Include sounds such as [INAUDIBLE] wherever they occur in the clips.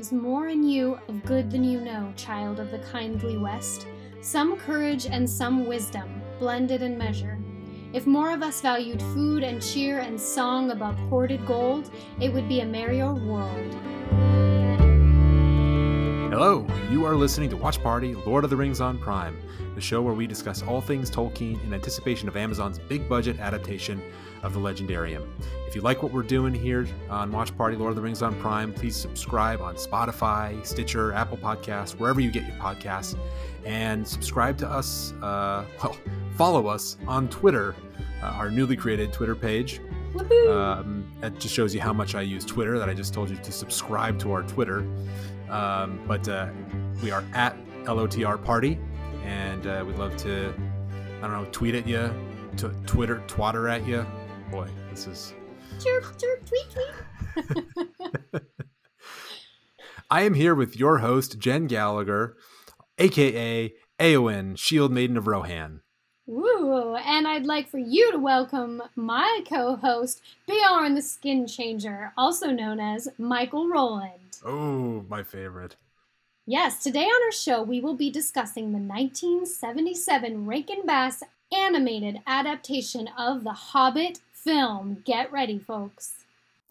is more in you of good than you know, child of the kindly West. Some courage and some wisdom, blended in measure. If more of us valued food and cheer and song above hoarded gold, it would be a merrier world. Hello, you are listening to Watch Party Lord of the Rings on Prime, the show where we discuss all things Tolkien in anticipation of Amazon's big budget adaptation of the Legendarium. If you like what we're doing here on Watch Party Lord of the Rings on Prime, please subscribe on Spotify, Stitcher, Apple Podcasts, wherever you get your podcasts, and subscribe to us. Uh, [LAUGHS] well, follow us on Twitter, uh, our newly created Twitter page. Um, that just shows you how much I use Twitter. That I just told you to subscribe to our Twitter. Um, but uh, we are at LOTR Party, and uh, we'd love to, I don't know, tweet at you, t- Twitter, twatter at you. Boy, this is. Chirp, chirp, tweet, tweet. [LAUGHS] I am here with your host, Jen Gallagher, aka Éowyn, Shield Maiden of Rohan. Woo! And I'd like for you to welcome my co host, Beorn the Skin Changer, also known as Michael Roland. Oh, my favorite. Yes, today on our show, we will be discussing the 1977 Rankin Bass animated adaptation of The Hobbit film. Get ready, folks.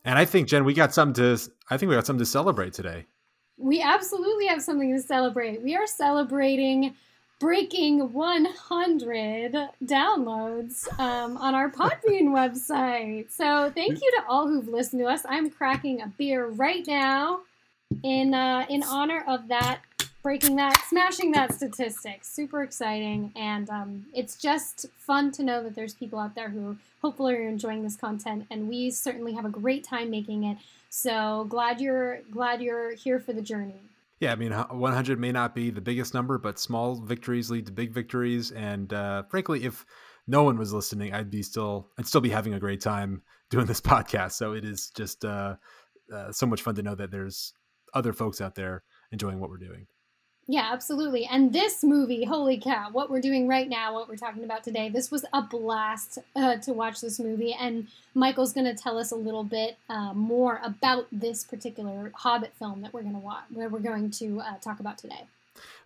And I think, Jen, we got something to. I think we got something to celebrate today. We absolutely have something to celebrate. We are celebrating breaking 100 downloads um, on our Podbean [LAUGHS] website. So thank you to all who've listened to us. I'm cracking a beer right now in uh, in honor of that breaking that smashing that statistic super exciting and um, it's just fun to know that there's people out there who hopefully are enjoying this content and we certainly have a great time making it so glad you're glad you're here for the journey yeah, I mean, 100 may not be the biggest number, but small victories lead to big victories. And uh, frankly, if no one was listening, I'd be still, I'd still be having a great time [LAUGHS] doing this [LAUGHS] podcast. So it is just uh, uh, so much fun to know that there's other folks out there enjoying what we're doing. Yeah, absolutely. And this movie, holy cow, what we're doing right now, what we're talking about today, this was a blast uh, to watch this movie. And Michael's going to tell us a little bit uh, more about this particular Hobbit film that we're going to watch, where we're going to uh, talk about today.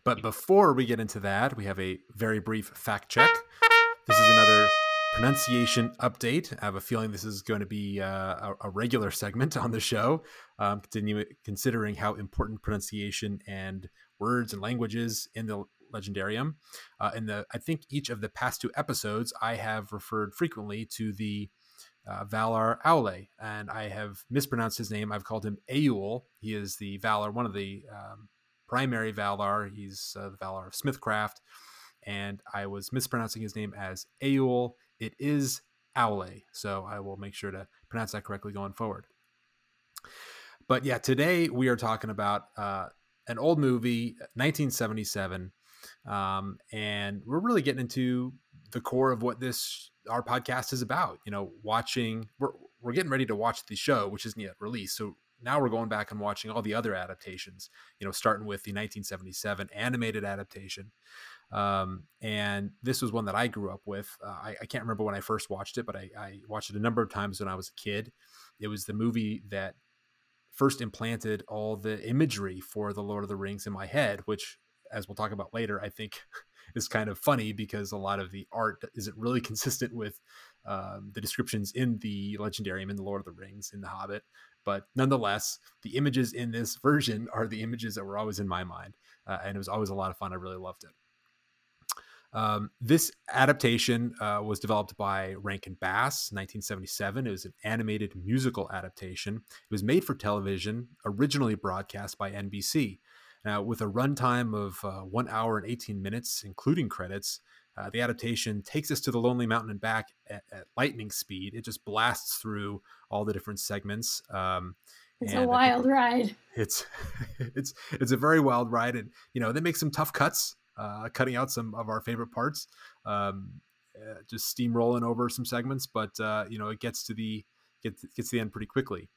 But before we get into that, we have a very brief fact check. This is another pronunciation update. I have a feeling this is going to be uh, a, a, regular segment on the show, um, continue, considering how important pronunciation and words and languages in the legendarium. Uh, in the, I think each of the past two episodes, I have referred frequently to the uh, Valar Aule, and I have mispronounced his name. I've called him Eul. He is the Valar, one of the um, primary Valar. He's uh, the Valar of Smithcraft, and I was mispronouncing his name as Eul. It is Aule, so I will make sure to pronounce that correctly going forward. But yeah, today we are talking about uh, an old movie, 1977, um, and we're really getting into the core of what this our podcast is about. You know, watching we're we're getting ready to watch the show, which isn't yet released. So now we're going back and watching all the other adaptations. You know, starting with the 1977 animated adaptation. Um, and this was one that I grew up with. Uh, I, I, can't remember when I first watched it, but I, I watched it a number of times when I was a kid. It was the movie that first implanted all the imagery for the Lord of the Rings in my head, which, as we'll talk about later, I think [LAUGHS] is kind of funny because a lot of the art isn't really [LAUGHS] consistent with um, the descriptions in the Legendarium, in the Lord of the Rings, in the Hobbit. But nonetheless, the images in this version are the images that were always in my mind, uh, and it was always a lot of fun. I really loved it. Um, this adaptation uh, was developed by Rankin Bass, 1977. It was an animated musical adaptation. It was made for television, originally broadcast by NBC. Now, with a runtime of uh, one hour and 18 minutes, including credits, uh, the adaptation takes us to the Lonely Mountain and back at, at, lightning speed. It just blasts through all the different segments. Um, it's a wild ride. It's [LAUGHS] it's it's a very wild ride, and you know they make some tough cuts uh, cutting out some of our favorite parts, um, uh, just steamrolling over some segments. But uh, you know, it gets to the gets gets to the end pretty quickly.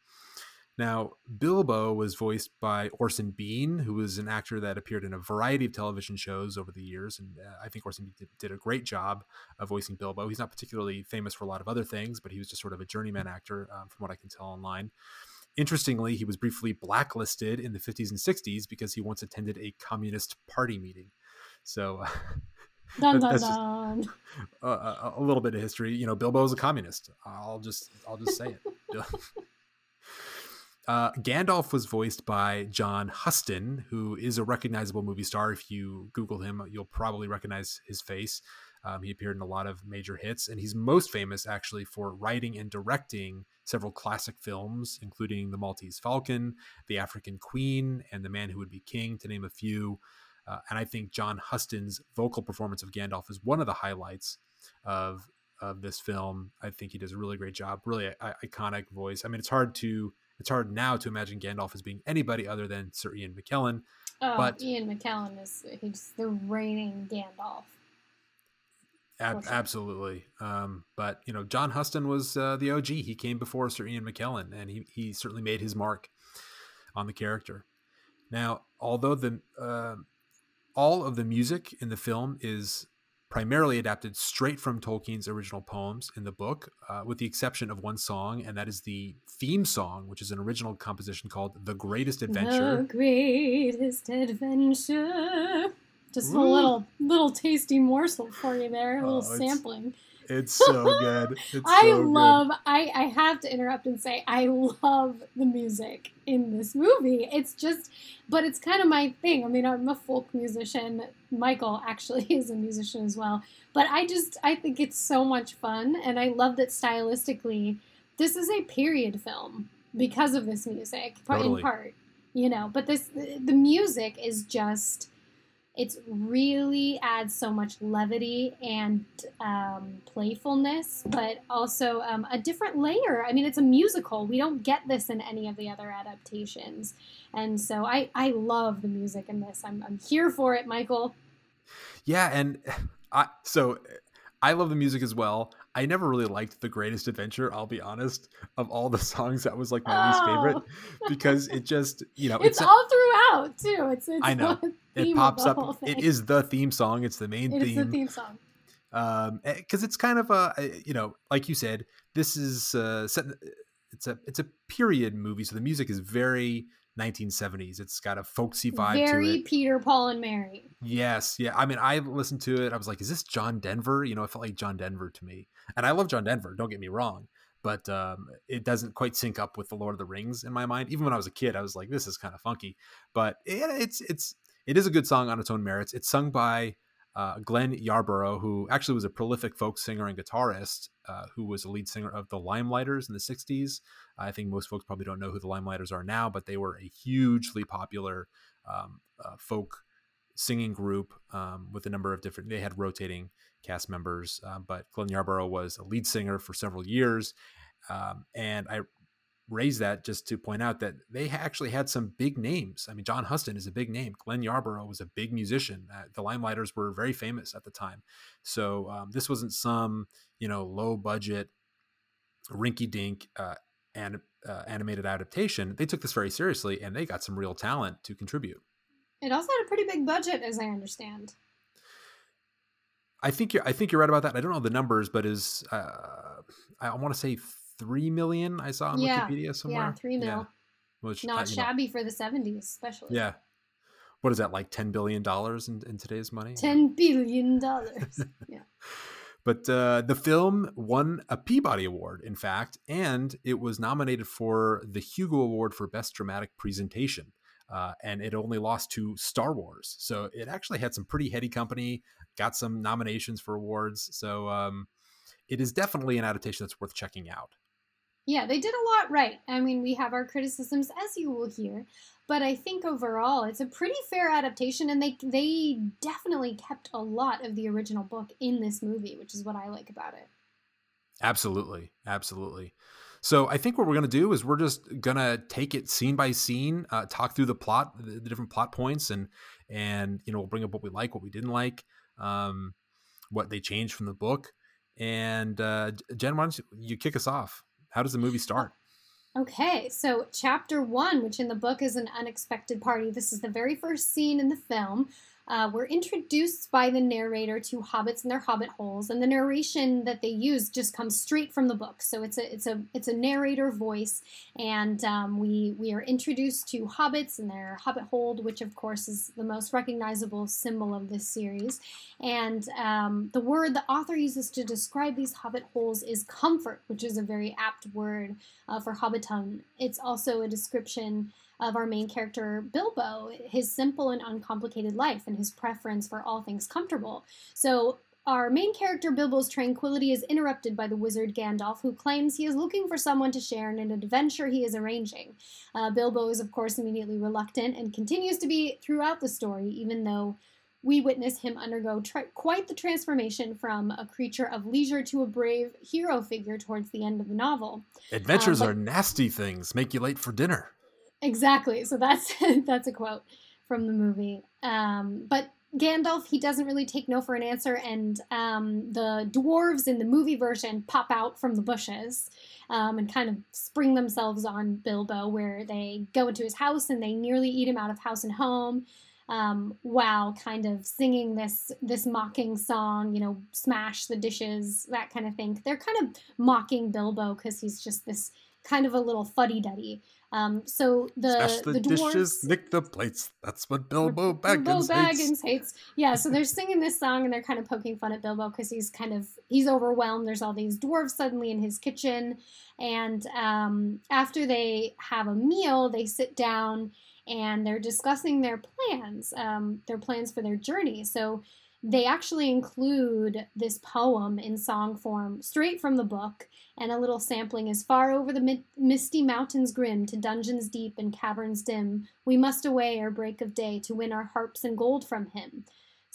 Now, Bilbo was voiced by Orson Bean, who was an actor that appeared in a variety of television shows over the years, and uh, I think Orson Bean did, did, a great job of voicing Bilbo. He's not particularly famous for a lot of other things, but he was just sort of a journeyman actor, um, from what I can tell online. interestingly, he was briefly blacklisted in the 50s and 60s because he once attended a communist party meeting. So. [LAUGHS] Dun, dun, dun. [LAUGHS] A, a, a, little bit of history. You know, Bilbo is a communist. I'll just I'll just say it. [LAUGHS] uh, Gandalf was voiced by John Huston, who is a recognizable movie star. If you Google him, you'll probably recognize his face. Um, he appeared in a lot of major hits, and he's most famous actually for writing and directing several classic films, including The Maltese Falcon, The African Queen, and The Man Who Would Be King, to name a few. Uh, and I think John Huston's vocal performance of Gandalf is one of the highlights of of this film. I think he does a really great job. Really iconic voice. I mean, it's hard to it's hard now to imagine Gandalf as being anybody other than Sir Ian McKellen. Oh, but Ian McKellen is he's the reigning Gandalf. Ab- absolutely. Um, but you know, John Huston was uh, the OG. He came before Sir Ian McKellen, and he he certainly made his mark on the character. Now, although the uh, all of the music in the film is primarily adapted straight from Tolkien's original poems in the book, uh, with the exception of one song, and that is the theme song, which is an original composition called "The Greatest Adventure." The greatest adventure. Just Ooh. a little little tasty morsel for you there, a little oh, sampling. It's so good. [LAUGHS] It's I so love. Good. I I have to interrupt and say I love the music in this movie. It's just, but it's kind of my thing. I mean, I'm a folk musician. Michael actually [LAUGHS] is a musician as well. But I just I think it's so much fun, and I love that stylistically, this is a period film because of this music, totally. in part. You know, but this the music is just it's really adds so much levity and um, playfulness, but also um, a different layer. I mean, it's a musical. We don't get this in any of the other adaptations, and so I I love the music in this. I'm I'm here for it, Michael. Yeah, and I so I love the music as well. I never really liked The Greatest Adventure, I'll be honest. Of all the [LAUGHS] songs, that was like my oh. least favorite [LAUGHS] because it just, you know, it's, it's all throughout too. It's, it's I know it pops up. It is the theme song. It's the main it theme. It's the theme song. Um, because eh, it's kind of a, you know, like you said, this is uh, set. It's a it's a period movie, so the music is very 1970s. It's got a folksy vibe Very Peter, Paul, and Mary. Yes, yeah. I mean, I listened to it. I was like, "Is this John Denver?" You know, it felt like John Denver to me, and I love John Denver. Don't get me wrong, but um, it doesn't quite sync up with the Lord of the Rings in my mind. Even when I was a kid, I was like, "This is kind of funky," but it, it's it's it is a good song on its own merits. It's sung by uh, Glenn Yarbrough, who actually was a prolific folk singer and guitarist, uh, who was a lead singer of the Limeliters in the 60s. I think most folks probably don't know who the Limeliters are now, but they were a hugely popular um, uh, folk singing group um, with a number of different, they had rotating cast members, uh, but Glenn Yarbrough was a lead singer for several years. Um, and I raise that just to point out that they actually had some big names. I mean, John Huston is a big name. Glenn Yarbrough was a big musician. Uh, the Limeliters were very famous at the time. So um, this wasn't some, you know, low budget, rinky dink uh, and, uh, animated adaptation. They took this very seriously and they got some real talent to contribute. It also had a pretty big budget, as I understand. I think you're. I think you're right about that. I don't know the numbers, but is uh, I want to say three million I saw on yeah. Wikipedia somewhere. Yeah, three mil. Yeah. Which, Not shabby know, for the seventies, especially. Yeah. What is that like? Ten billion dollars in, in today's money? Ten billion dollars. [LAUGHS] yeah. But uh, the film won a Peabody Award, in fact, and it was nominated for the Hugo Award for Best Dramatic Presentation. Uh, and it only lost to Star Wars. So it actually had some pretty heady company, got some nominations for awards. So um, it is definitely an adaptation that's worth checking out. Yeah, they did a lot right. I mean, we have our criticisms, as you will hear, but I think overall it's a pretty fair adaptation, and they they definitely kept a lot of the original book in this movie, which is what I like about it. Absolutely, absolutely. So I think what we're gonna do is we're just gonna take it scene by scene, uh, talk through the plot, the, the, different plot points, and and you know we'll bring up what we like, what we didn't like, um, what they changed from the book. And uh, Jen, why don't you kick us off? How does the movie start? Okay, so chapter one, which in the book is an unexpected party. This is the very first scene in the film. Uh, we're introduced by the narrator to hobbits and their hobbit holes, and the narration that they use just comes straight from the book. So it's a it's a it's a narrator voice, and um, we we are introduced to hobbits and their hobbit hole, which of course is the most recognizable symbol of this series. And um, the word the author uses to describe these hobbit holes is comfort, which is a very apt word uh, for Hobbiton. It's also a description of our main character Bilbo, his simple and uncomplicated life and his preference for all things comfortable. So our main character Bilbo's tranquility is interrupted by the wizard Gandalf, who claims he is looking for someone to share in an adventure he is arranging. Uh, Bilbo is, of course, immediately reluctant and continues to be throughout the story, even though we witness him undergo tra- quite the transformation from a creature of leisure to a brave hero figure towards the end of the novel. Adventures um, but- are nasty things, make you late for dinner. Exactly. So that's [LAUGHS] that's a quote from the movie. Um, but Gandalf, he doesn't really take no for an answer, and um, the dwarves in the movie version pop out from the bushes um, and kind of spring themselves on Bilbo, where they go into his house and they nearly eat him out of house and home. Um, while kind of singing this this mocking song, you know, smash the dishes, that kind of thing. They're kind of mocking Bilbo because he's just this kind of a little fuddy duddy. Um, so the the, the dishes, dwarves, nick the plates. That's what Bilbo Baggins, Bilbo hates. Hates. Yeah, so they're singing this song and they're kind of poking fun at Bilbo because he's kind of he's overwhelmed. There's all these dwarves suddenly in his kitchen, and um, after they have a meal, they sit down and they're discussing their plans, um, their plans for their journey. So they actually include this poem in song form straight from the book and a little sampling is far over the mi- misty mountains grim to dungeons deep and caverns dim. We must away ere break of day to win our harps and gold from him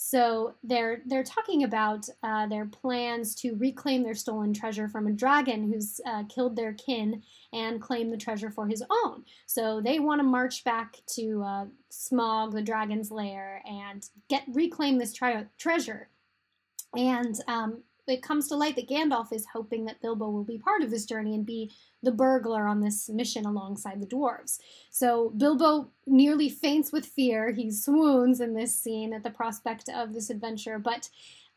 so they're they're talking about uh, their plans to reclaim their stolen treasure from a dragon who's uh, killed their kin and claim the treasure for his own. So they want to march back to uh, Smaug, the dragon's lair, and get reclaim this tre- treasure. And um, it comes to light that Gandalf is hoping that Bilbo will be part of this journey and be the burglar on this mission alongside the dwarves. So Bilbo nearly faints with fear. He swoons in this scene at the prospect of this adventure, but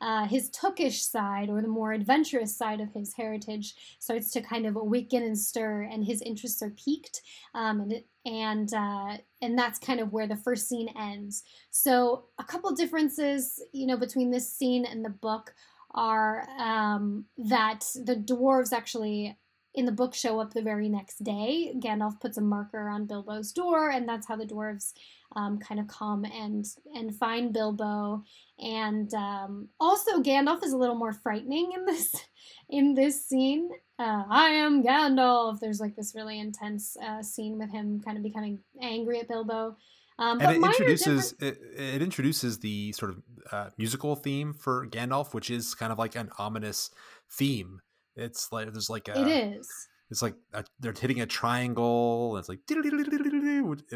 uh, his Tookish side, or the more adventurous side of his heritage, starts to kind of awaken and stir, and his interests are piqued, um, and and uh, and that's kind of where the first scene ends. So a couple differences, you know, between this scene and the book are um, that the dwarves actually in the book show up the very next day. Gandalf puts a marker on Bilbo's door, and that's how the dwarves um, kind of come and and find Bilbo. And um, also, Gandalf is a little more frightening in this [LAUGHS] in this scene. Uh, I am Gandalf. There's like this really intense uh, scene with him kind of becoming angry at Bilbo. Um, and it introduces it, it, introduces the sort of uh, musical theme for Gandalf, which is kind of like an ominous theme. It's like there's like a, it is. It's like a, they're hitting a triangle. And it's like,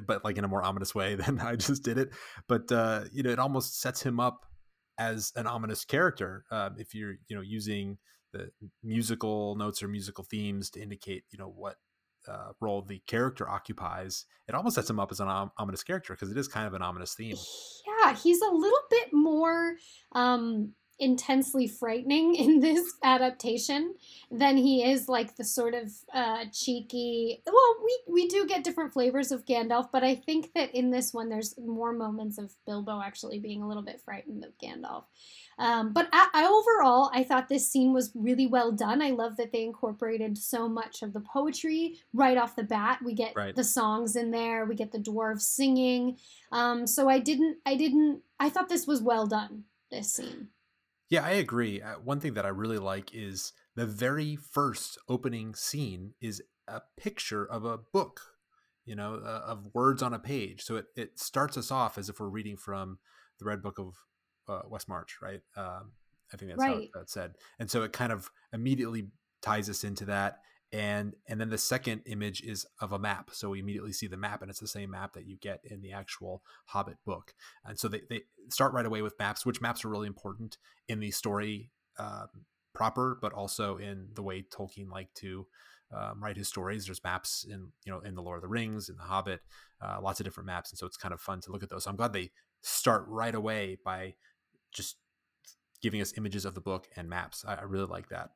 but like in a more ominous way [LAUGHS] than I just did it. But uh, you know, it almost sets him up as an ominous character um, if you're you know using the musical notes or musical themes to indicate you know what uh, role the character occupies, it almost sets him up as an om- ominous character because it is kind of an ominous theme. Yeah, he's a little bit more um, intensely frightening [LAUGHS] in this adaptation than he is like the sort of uh, cheeky. Well, we we do get different flavors of Gandalf, but I think that in this one there's more moments of Bilbo actually being a little bit frightened of Gandalf. Um, but I, I, overall, I thought this scene was really well done. I love that they incorporated so much of the poetry right off the bat. We get right. the songs in there. We get the dwarves singing. Um, so I didn't, I didn't, I thought this was well done. This scene. Yeah, I agree. Uh, one thing that I really like is the very first opening scene is a picture of a book, you know, uh, of words on a page. So it, it starts us off as if we're reading from the Red Book of uh, West March, right? Um, I think that's right. how that's said. And so it kind of immediately ties us into that. And and then the second image is of a map. So we immediately see the map, and it's the same map that you get in the actual Hobbit book. And so they, they start right away with maps, which maps are really important in the story um, proper, but also in the way Tolkien liked to um, write his stories. There's maps in you know in the Lord of the Rings, in the Hobbit, uh, lots of different maps, and so it's kind of fun to look at those. So I'm glad they start right away by just giving us images of the book and maps. I, I really like that.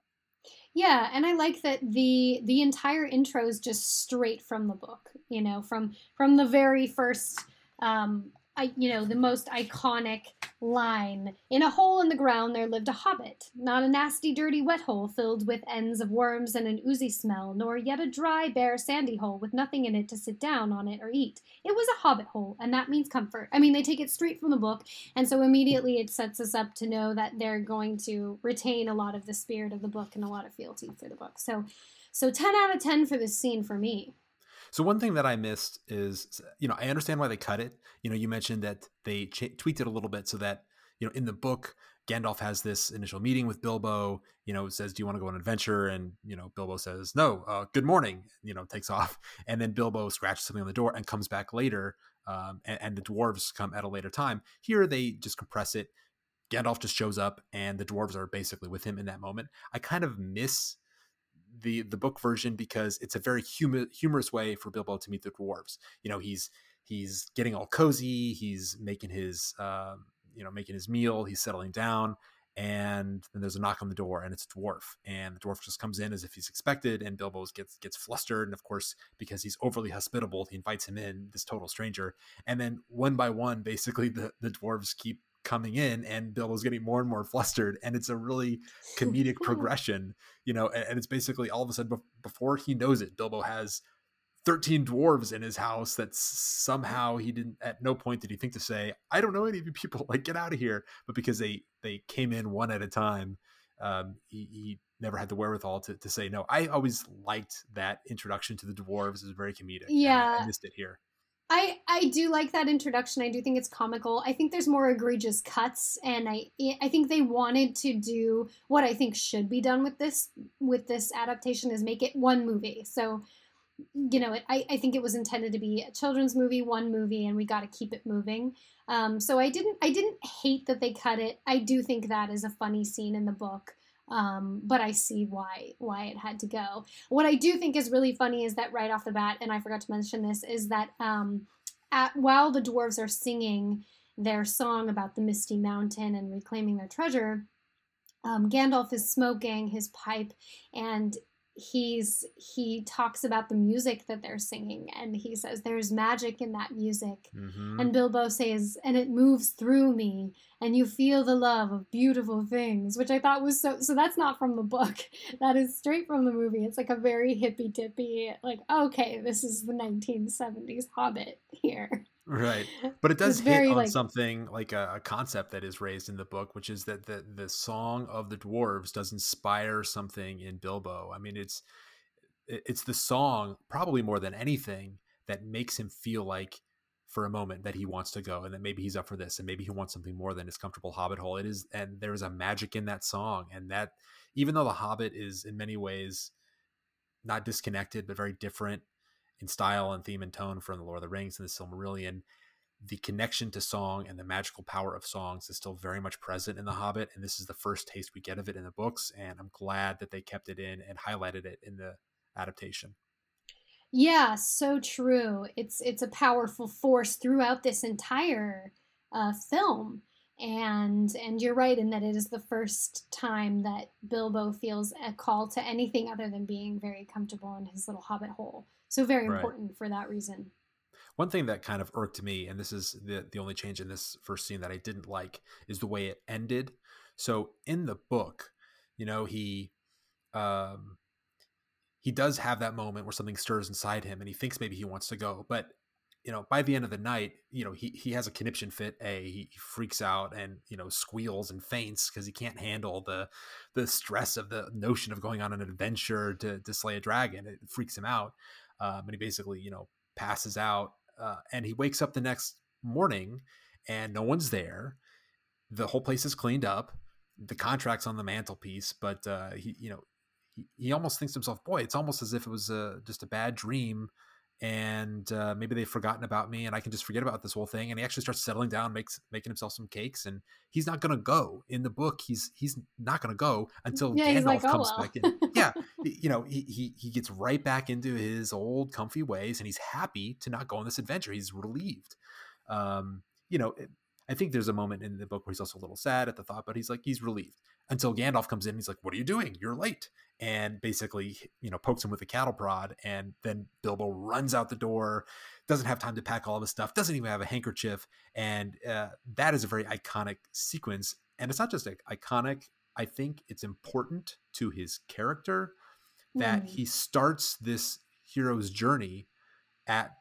Yeah, and I like that the the entire intro is just straight from the book. You know, from from the very first um, I, you know, the most iconic line. In a hole in the ground there lived a hobbit, not a nasty, dirty, wet hole filled with ends of worms and an oozy smell, nor yet a dry, bare, sandy hole with nothing in it to sit down on it or eat. It was a hobbit hole, and that means comfort. I mean, they take it straight from the book, and so immediately it sets us up to know that they're going to retain a lot of the spirit of the book and a lot of fealty for the book. So, so 10 out of 10 for this scene for me. So one thing that I missed is, you know, I understand why they cut it. You know, you mentioned that they ch- tweaked it a little bit so that, you know, in the book, Gandalf has this initial meeting with Bilbo. You know, says, "Do you want to go on an adventure?" And you know, Bilbo says, "No, uh, good morning." You know, takes [LAUGHS] off, and then Bilbo scratches something on the door and comes back later. Um, and, and the dwarves come at a later time. Here, they just compress it. Gandalf just shows up, and the dwarves are basically with him in that moment. I kind of miss the the book version because it's a very humor, humorous way for Bilbo to meet the dwarves. You know, he's he's getting all cozy, he's making his uh, you know making his meal, he's settling down, and then there's a knock on the door, and it's a dwarf, and the dwarf just comes in as if he's expected, and Bilbo gets gets flustered, and of course because he's overly hospitable, he invites him in, this total stranger, and then one by one, basically the the dwarves keep coming in and Bilbo's getting more and more flustered and it's a really comedic [LAUGHS] progression you know and, and, it's basically all of a sudden before he knows it Bilbo has 13 dwarves in his house that somehow he didn't at no point did he think to say I don't know any of you people [LAUGHS] like get out of here but because they they came in one at a time um, he, he never had the wherewithal to, to say no. I always liked that introduction to the dwarves is very comedic yeah I, I missed it here I I do like that introduction. I do think it's comical. I think there's more egregious cuts, and I I think they wanted to do what I think should be done with this with this adaptation is make it one movie. So, you know, it, I I think it was intended to be a children's movie, one movie, and we got to keep it moving. Um, so I didn't I didn't hate that they cut it. I do think that is a funny scene in the book. Um, but I see why why it had to go. What I do think is really funny is that right off the bat, and I forgot to mention this, is that um, at, while the dwarves are singing their song about the Misty Mountain and reclaiming their treasure, um, Gandalf is smoking his pipe, and he's he talks about the music that they're singing and he says there's magic in that music. Mm-hmm. and bilbo says and it moves through me and you feel the love of beautiful things which i thought was so so that's not from the book. [LAUGHS] That is straight from the movie. It's like a very hippy dippy like okay this is the 1970s hobbit here right. [LAUGHS] But it does hit on like, something like a, a, concept that is raised in the book which is that the, the song of the dwarves does inspire something in bilbo. I mean it's it's the song probably more than anything that makes him feel like for a moment that he wants to go and that maybe he's up for this and maybe he wants something more than his comfortable hobbit hole. It is and there's a magic in that song and that even though the hobbit is in many ways not disconnected but very different in style and theme and tone from the Lord of the Rings and the Silmarillion, the connection to song and the magical power of songs is still very much present in The Hobbit, and this is the first taste we get of it in the books. And I'm glad that they kept it in and highlighted it in the adaptation. Yeah, so true. It's it's a powerful force throughout this entire uh, film, and and you're right in that it is the first time that Bilbo feels a call to anything other than being very comfortable in his little hobbit hole. So very important right. for that reason. One thing that kind of irked me, and this is the the only change in this first scene that I didn't like, is the way it ended. So in the book, you know, he um he does have that moment where something stirs inside him and he thinks maybe he wants to go, but you know, by the end of the night, you know, he he has a conniption fit. A he, he freaks out and you know squeals and faints because he can't handle the the stress of the notion of going on an adventure to to slay a dragon. It freaks him out um, and he basically you know passes out uh, and he wakes up the next morning and no one's there. The whole place is cleaned up. The contract's on the mantelpiece but uh, he you know he, he almost thinks to himself boy it's almost as if it was a, just a bad dream and uh, maybe they've forgotten about me and I can just forget about this whole thing. And he actually starts settling down, makes making himself some cakes, and he's not gonna go in the book. He's he's not gonna go until yeah, Gandalf like, oh, comes well. back in. [LAUGHS] Yeah, you know he, he he gets right back into his old comfy ways, and he's happy to not go on this adventure. He's relieved. Um, you know, I think there's a moment in the book where he's also a little sad at the thought, but he's like he's relieved until Gandalf comes in. He's like, "What are you doing? You're late." And basically, you know, pokes him with a cattle prod, and then Bilbo runs out the door, doesn't have time to pack all of his stuff, doesn't even have a handkerchief, and uh, that is a very iconic sequence. And it's not just like iconic; I think it's important to his character that mm. he starts this hero's journey at,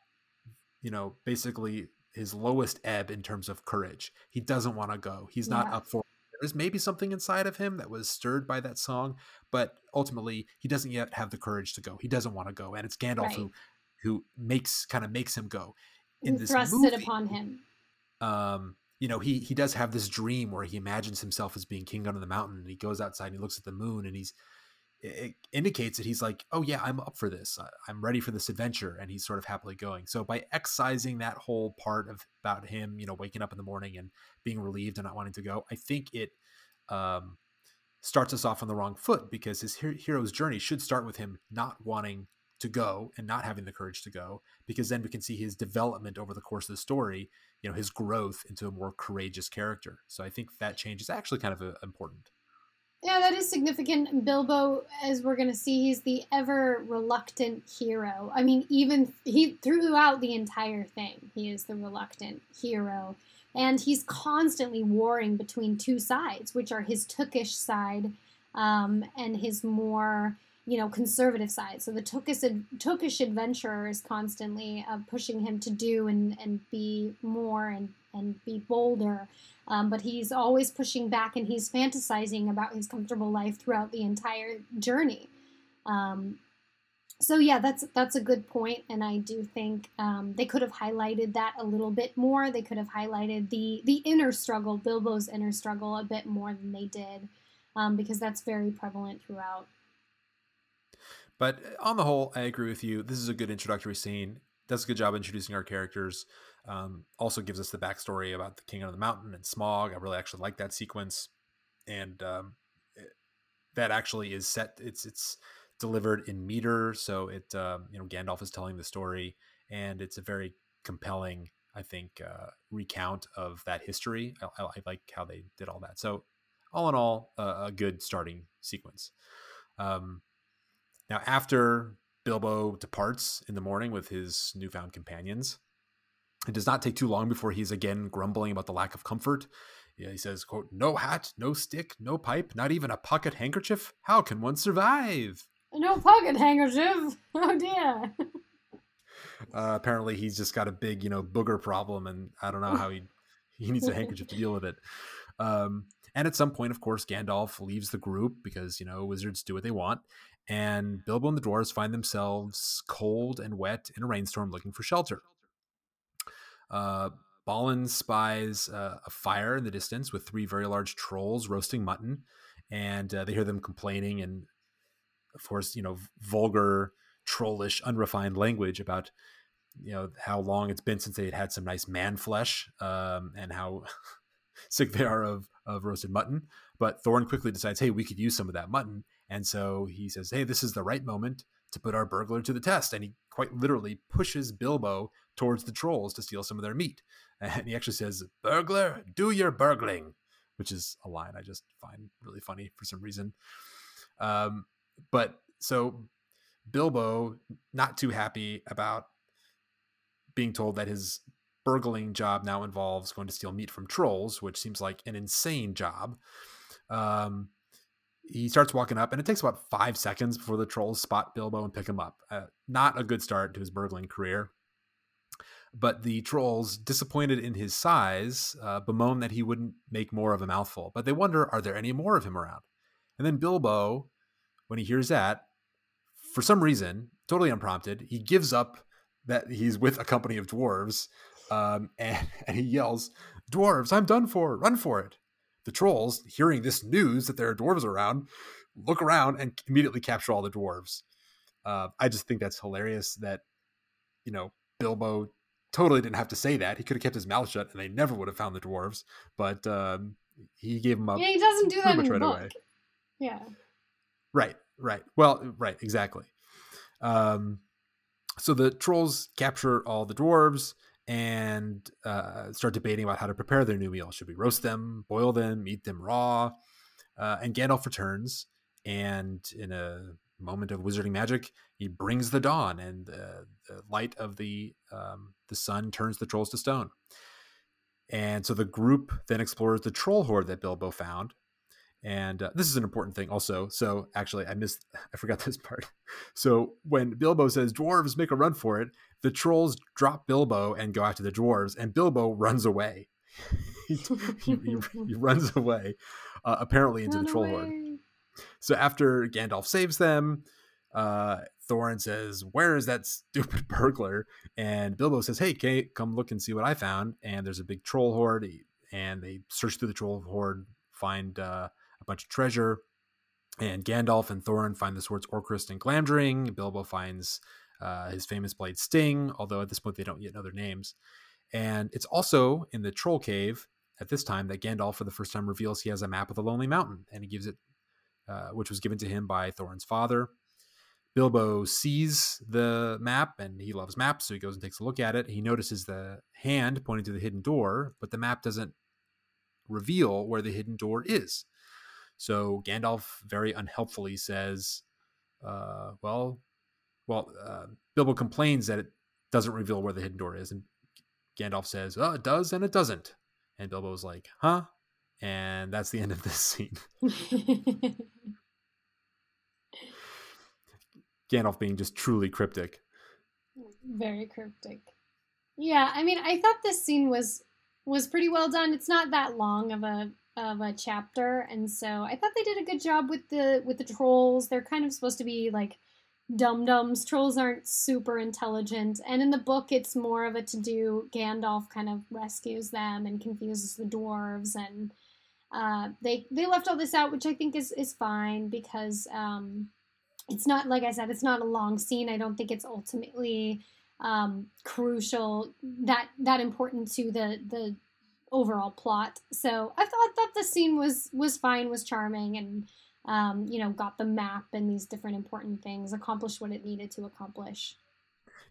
you know, basically his lowest ebb in terms of courage. He doesn't want to go. He's yeah. not up for there's maybe something inside of him that was stirred by that song, but ultimately he doesn't yet have the courage to go. He doesn't want to go, and it's Gandalf right. who who makes kind of makes him go. In this thrusts movie, it upon him. Um, you know, he he does have this dream where he imagines himself as being king under the mountain, and he goes outside and he looks at the moon, and he's it indicates that he's like, oh yeah, I'm up for this. I'm ready for this adventure, and he's sort of happily going. So by excising that whole part of about him, you know, waking up in the morning and being relieved and not wanting to go, I think it um, starts us off on the wrong foot because his hero's journey should start with him not wanting to go and not having the courage to go, because then we can see his development over the course of the story, you know, his growth into a more courageous character. So I think that change is actually kind of a, uh, important. Yeah, that is significant. Bilbo, as we're going to see, he's the ever reluctant hero. I mean, even he throughout the entire thing, he is the reluctant hero, and he's constantly warring between two sides, which are his Tookish side um, and his more you know conservative side. So the Tookish Tookish adventurer is constantly uh, pushing him to do and and be more and and be bolder. Um, but he's always pushing back and he's fantasizing about his comfortable life throughout the entire journey. Um, so yeah, that's that's a good point, and I do think um, they could have highlighted that a little bit more. They could have highlighted the the inner struggle, Bilbo's inner struggle, a bit more than they did, um, because that's very prevalent throughout. But on the whole, I agree with you. This is a good introductory scene. Does a good job introducing our characters. Um, also gives us the backstory about the King of the Mountain and Smaug. I really actually like that sequence, and um, it, that actually is set. It's it's delivered in meter, so it um, you know Gandalf is telling the story, and it's a very compelling, I think, uh, recount of that history. I, I, like how they did all that. So all in all, uh, a good starting sequence. Um, now after Bilbo departs in the morning with his newfound companions. It does not take too long before he's again grumbling about the lack of comfort. He says, quote, no hat, no stick, no pipe, not even a pocket handkerchief. How can one survive? No pocket handkerchief. [LAUGHS] Oh dear. Uh, apparently he's just got a big, you know, booger problem and I don't know how he he needs a handkerchief to deal with it. Um, and at some point, of course, Gandalf leaves the group because, you know, wizards do what they want. And Bilbo and the dwarves find themselves cold and wet in a rainstorm looking for shelter. Uh, Balin spies uh, a fire in the distance with three very large trolls roasting mutton, and uh, they hear them complaining and, of course, you know, vulgar, trollish, unrefined language about, you know, how long it's been since they had had some nice man flesh, um, and how [LAUGHS] sick they are of of roasted mutton. But Thorin quickly decides, hey, we could use some of that mutton, and so he says, hey, this is the right moment to put our burglar to the test, and he quite literally pushes Bilbo towards the trolls to steal some of their meat. [LAUGHS] And he actually says, Burglar, do your burgling, which is a line I just find really funny for some reason. Um, but so Bilbo, not too happy about being told that his burgling job now involves going to steal meat from trolls, which seems like an insane job. Um, he starts walking up, and it takes about five seconds before the trolls spot Bilbo and pick him up. Uh, not a good start to his burgling career. But the trolls, disappointed in his size, uh, bemoan that he wouldn't make more of a mouthful. But they wonder, are there any more of him around? And then Bilbo, when he hears that, for some reason, totally unprompted, he gives up that he's with a company of dwarves um, and, [LAUGHS] and he yells, Dwarves, I'm done for, run for it. The trolls, hearing this news that there are dwarves around, look around and immediately capture all the dwarves. Uh, I just think that's hilarious that you know, Bilbo totally didn't have to say that. He could have kept his mouth shut, and they never would have found the dwarves. But um, he gave them up. Yeah, he doesn't do that in right book. Away. Yeah. Right. Right. Well. Right. Exactly. Um, so the trolls capture all the dwarves and uh, start debating about how to prepare their new meal. Should we roast them, boil them, eat them raw? Uh, and Gandalf returns, and in a moment of wizarding magic, he brings the dawn, and the light of the um, the sun turns the trolls to stone. And so the group then explores the troll hoard that Bilbo found, and uh, this is an important thing also so actually i missed [LAUGHS] i forgot this part so when bilbo says dwarves make a run for it the trolls drop bilbo and go after the dwarves and bilbo runs away he, he, he, [LAUGHS] runs away uh, apparently into Run the troll away. hoard so after gandalf saves them uh, thorin says where is that stupid [LAUGHS] burglar and bilbo says hey Kate, come look and see what i found and there's a big troll hoard and they search through the troll hoard find uh, a bunch of treasure. And Gandalf and Thorin find the swords Orcrist and Glamdring. Bilbo finds uh, his famous blade Sting, although at this point they don't yet know their names. And it's also in the Troll Cave at this time that Gandalf, for the first time, reveals he has a map of the Lonely Mountain, and he gives it, uh, which was given to him by Thorin's father. Bilbo sees the map and he loves maps, so he goes and takes a look at it. He notices the hand pointing to the hidden door, but the map doesn't reveal where the hidden door is. So Gandalf very unhelpfully says, uh, "Well, well." Uh, Bilbo complains that it doesn't reveal where the hidden door is, and Gandalf says, "Oh, it does and it doesn't." And Bilbo's like, "Huh?" And that's the [LAUGHS] end of this scene. [LAUGHS] Gandalf being just truly cryptic. Very cryptic. Yeah, I mean, I thought this scene was was pretty well done. It's not that long of a of a chapter, and so I thought they did a good job with the with the trolls. They're kind of supposed to be like dum dums. Trolls aren't super intelligent, and in the book, it's more of a to do. Gandalf kind of rescues them and confuses the dwarves, and uh, they they left all this out, which I think is is fine because um, it's not like I said, it's not a long scene. I don't think it's ultimately um, crucial that that important to the the overall plot. So I thought that the scene was was fine, was charming, and um, you know got the map and these different important things, accomplished what it needed to accomplish.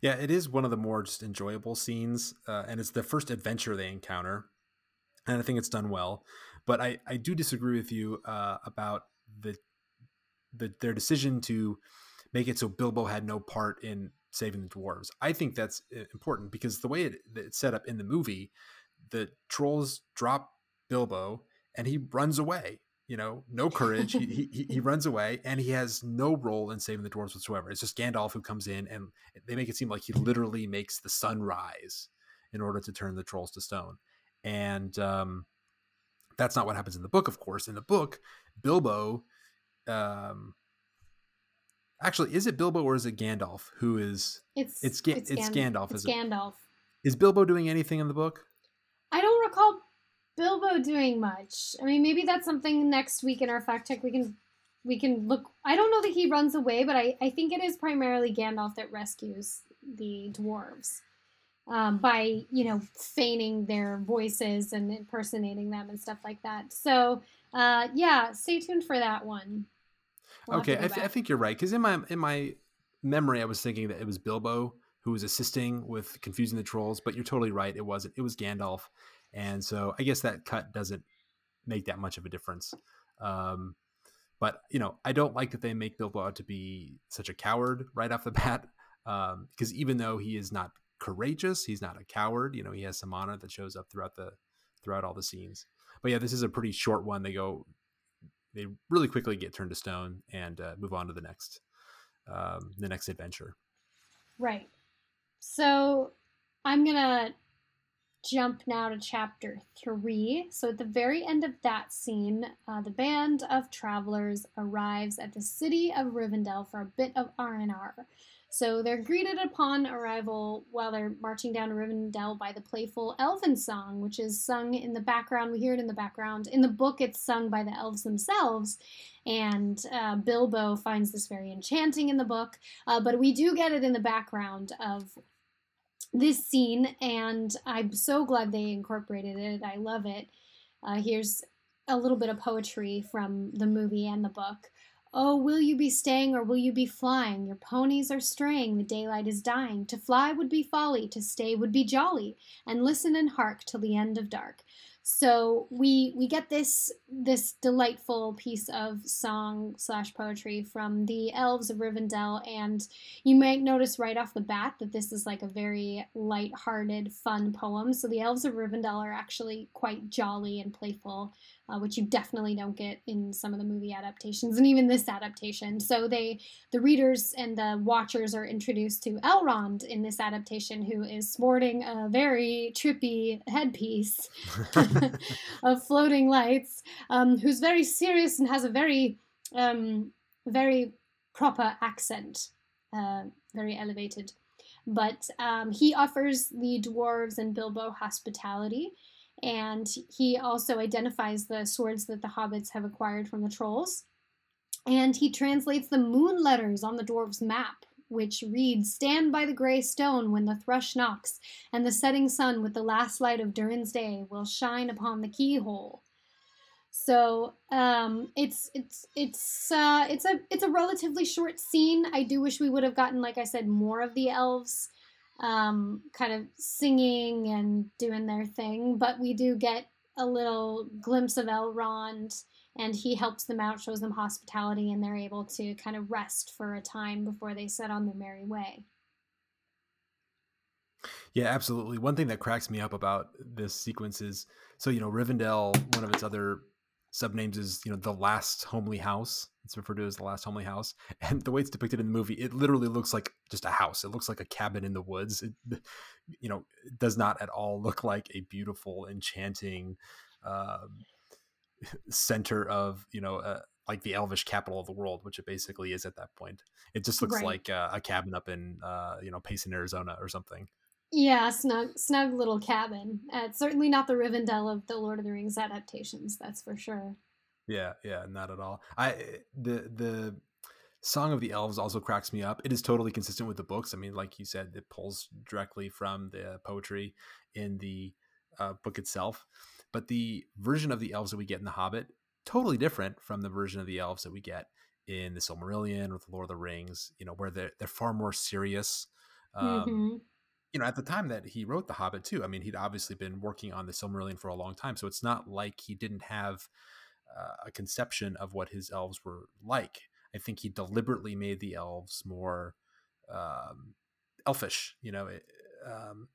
Yeah, it is one of the more just enjoyable scenes, uh, and it's the first adventure they encounter, and I think it's done well. But I I do disagree with you uh, about the the their decision to make it so Bilbo had no part in saving the dwarves. I think that's uh, important because the way it, it's set up in the movie the trolls drop Bilbo and he runs away. You know, no courage. he, he, he [LAUGHS] runs away and he has no role in saving the dwarves whatsoever. It's just Gandalf who comes in and they make it seem like he literally makes the sun rise in order to turn the trolls to stone. And um, that's not what happens in the book, of course. In the book, Bilbo, um, actually, is it Bilbo or is it Gandalf who is? It's it's, Ga- it's, it's Gandalf. It's Gandalf. It? Is Bilbo doing anything in the book? I don't recall Bilbo doing much. I mean, maybe that's something next week in our fact check we can we can look. I don't know that he runs away, but I, I think it is primarily Gandalf that rescues the dwarves um, by you know feigning their voices and impersonating them and stuff like that. So uh, yeah, stay tuned for that one. We'll okay, I, th- I think you're right because in my in my memory, I was thinking that it was Bilbo who was assisting with confusing the trolls. But you're totally right; it wasn't. It was Gandalf, and so I guess that cut doesn't make that much of a difference. Um, but you know, I don't like that they make Bilbo out to be such a coward right off the bat. Um, because even though he is not courageous, he's not a coward. You know, he has some honor that shows up throughout the throughout all the scenes. But yeah, this is a pretty short one. They go, they really quickly get turned to stone and uh, move on to the next, um, the next adventure. Right. So I'm to jump now to chapter three. So at the very end of that scene, uh, the band of travelers arrives at the city of Rivendell for a bit of R&R. So they're greeted upon arrival while they're marching down to Rivendell by the playful elven song, which is sung in the background. We hear it in the background. In the book, it's sung by the elves themselves, and uh, Bilbo finds this very enchanting in the book. Uh, but we do get it in the background of this scene, and I'm so glad they incorporated it. I love it. Uh, here's a little bit of poetry from the movie and the book. Oh, will you be staying or will you be flying? Your ponies are straying, the daylight is dying. To fly would be folly, to stay would be jolly, and listen and hark till the end of dark. So we we get this this delightful piece of song slash poetry from the elves of Rivendell, and you might notice right off the bat that this is like a very light-hearted, fun poem. So the elves of Rivendell are actually quite jolly and playful uh, which you definitely don't get in some of the movie adaptations and even this adaptation. So they, the readers and the watchers are introduced to Elrond in this adaptation, who is sporting a very trippy headpiece [LAUGHS] [LAUGHS] of floating lights, um, who's very serious and has a very, um, very proper accent, uh, very elevated. But um, he offers the dwarves and Bilbo hospitality and he also identifies the swords that the hobbits have acquired from the trolls. And he translates the moon letters on the dwarves' map, which reads Stand by the grey stone when the thrush knocks, and the setting sun with the last light of Durin's day will shine upon the keyhole. So um, it's it's it's uh, it's a it's a relatively short scene. I do wish we would have gotten, like I said, more of the elves um, kind of singing and doing their thing. But we do get a little glimpse of Elrond, and he helps them out, shows them hospitality, and they're able to kind of rest for a time before they set on their merry way. Yeah, absolutely. One thing that cracks me up about this sequence is so, you know, Rivendell, one of its other subnames is you know the last homely house it's referred to as the last homely house [LAUGHS] and the way it's depicted in the movie it literally looks like just a house it looks like a cabin in the woods it you know it does not at all look like a beautiful enchanting um, [LAUGHS] center of you know uh, like the elvish capital of the world which it basically is at that point it just looks right. like uh, a cabin up in uh, you know payson arizona or something yeah, snug, snug little cabin. Uh, it's certainly not the Rivendell of the Lord of the Rings adaptations. That's for sure. Yeah, yeah, not at all. I the the Song of the Elves also cracks me up. It is totally consistent with the books. I mean, like you said, it pulls directly from the poetry in the uh, book itself. But the version of the elves that we get in The Hobbit totally different from the version of the elves that we get in the Silmarillion or the Lord of the Rings. You know, where they're they're far more serious. Um, mm-hmm you know, at the time that he wrote The Hobbit, too, I mean, he'd obviously been working on the Silmarillion for a long time. So it's not like he didn't have uh, a conception of what his elves were like. I think he deliberately made the elves more um, elfish, you know, um,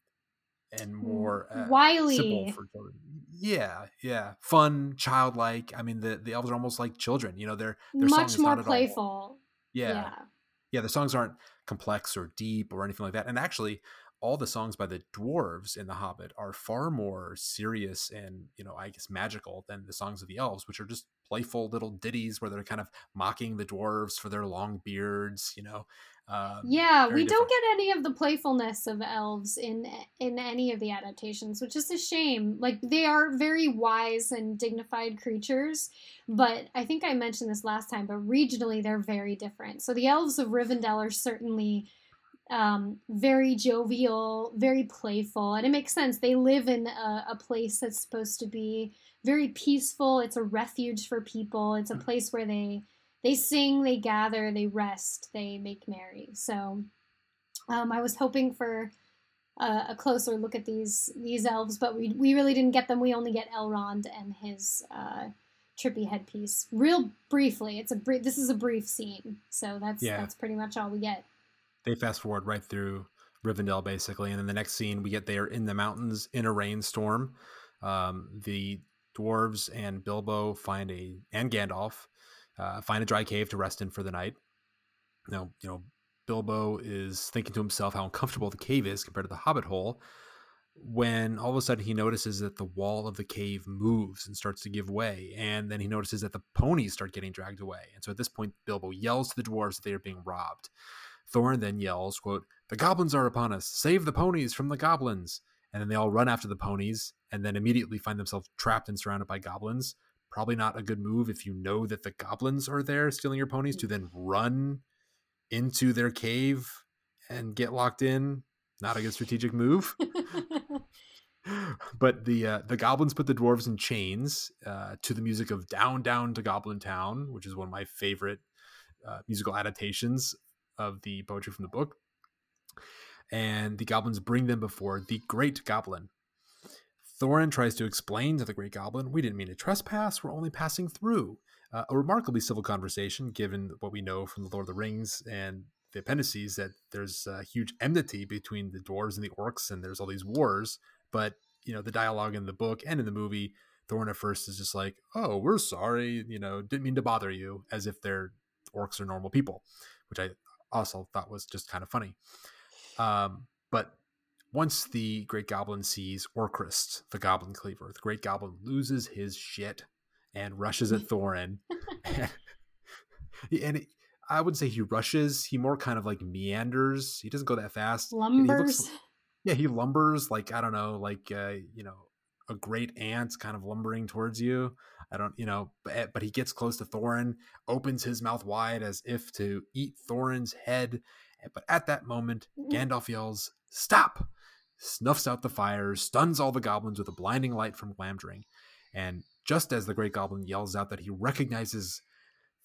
and more uh, wily. yeah, yeah, fun, childlike. I mean, the the elves are almost like children. You know, they're, they're much more playful. Yeah. yeah, yeah. The songs aren't complex or deep or anything like that. And actually, all the songs by the dwarves in the hobbit are far more serious and you know i guess magical than the songs of the elves which are just playful little ditties where they're kind of mocking the dwarves for their long beards you know um, yeah we different. don't get any of the playfulness of elves in in any of the adaptations which is a shame like they are very wise and dignified creatures but i think i mentioned this last time but regionally they're very different so the elves of rivendell are certainly um, very jovial, very playful, and it makes sense. They live in a, a, place that's supposed to be very peaceful. It's a refuge for people. It's a mm. place where they they sing, they gather, they rest, they make merry. So um, I was hoping for a, a, closer look at these these elves, but we we really didn't get them. We only get Elrond and his. Uh, trippy headpiece real briefly it's a brief this is a brief scene so that's yeah. that's pretty much all we get they fast forward right through Rivendell basically, and then the next scene we get there in the mountains in a rainstorm. Um, the dwarves and Bilbo find a and Gandalf uh, find a dry cave to rest in for the night. Now, you know, Bilbo is thinking to himself how uncomfortable the cave is compared to the Hobbit hole. When all of a sudden he notices that the wall of the cave moves and starts to give way, and then he notices that the ponies start getting dragged away. And so at this point, Bilbo yells to the dwarves that they are being robbed. Thorin then yells, quote, The goblins are upon us. Save the ponies from the goblins. And then they all run after the ponies and then immediately find themselves trapped and surrounded by goblins. Probably not a good move if you know that the goblins are there stealing your ponies to then run into their cave and get locked in. Not a good strategic move. [LAUGHS] [LAUGHS] but the uh, the goblins put the dwarves in chains uh, to the music of "Down Down to Goblin Town," which is one of my favorite uh, musical adaptations of the poetry from the book. And the goblins bring them before the Great Goblin. Thorin tries to explain to the Great Goblin, "We didn't mean to trespass. We're only passing through." Uh, a remarkably civil conversation, given what we know from the Lord of the Rings and the appendices that there's a huge enmity between the dwarves and the orcs, and there's all these wars but you know the dialogue in the book and in the movie Thorin at first is just like, "Oh, we're sorry, you know, didn't mean to bother you," as if they're orcs are normal people, which I also thought was just kind of funny. Um, but once the Great Goblin sees Orcrist, the Goblin Cleaver, the Great Goblin loses his shit and rushes at [LAUGHS] Thorin. [LAUGHS] [LAUGHS] and it, I would say he rushes. He more kind of like meanders. He doesn't go that fast. Lumbers yeah, he lumbers like I don't know, like uh, you know, a great ant kind of lumbering towards you. I don't, you know, but, eh, but he gets close to Thorin, opens his mouth wide as if to eat Thorin's head. Eh, but at that moment, mm-hmm. Gandalf yells, "Stop!" snuffs out the fire, stuns all the goblins with a blinding light from Glamdring. And just as the great goblin yells out that he recognizes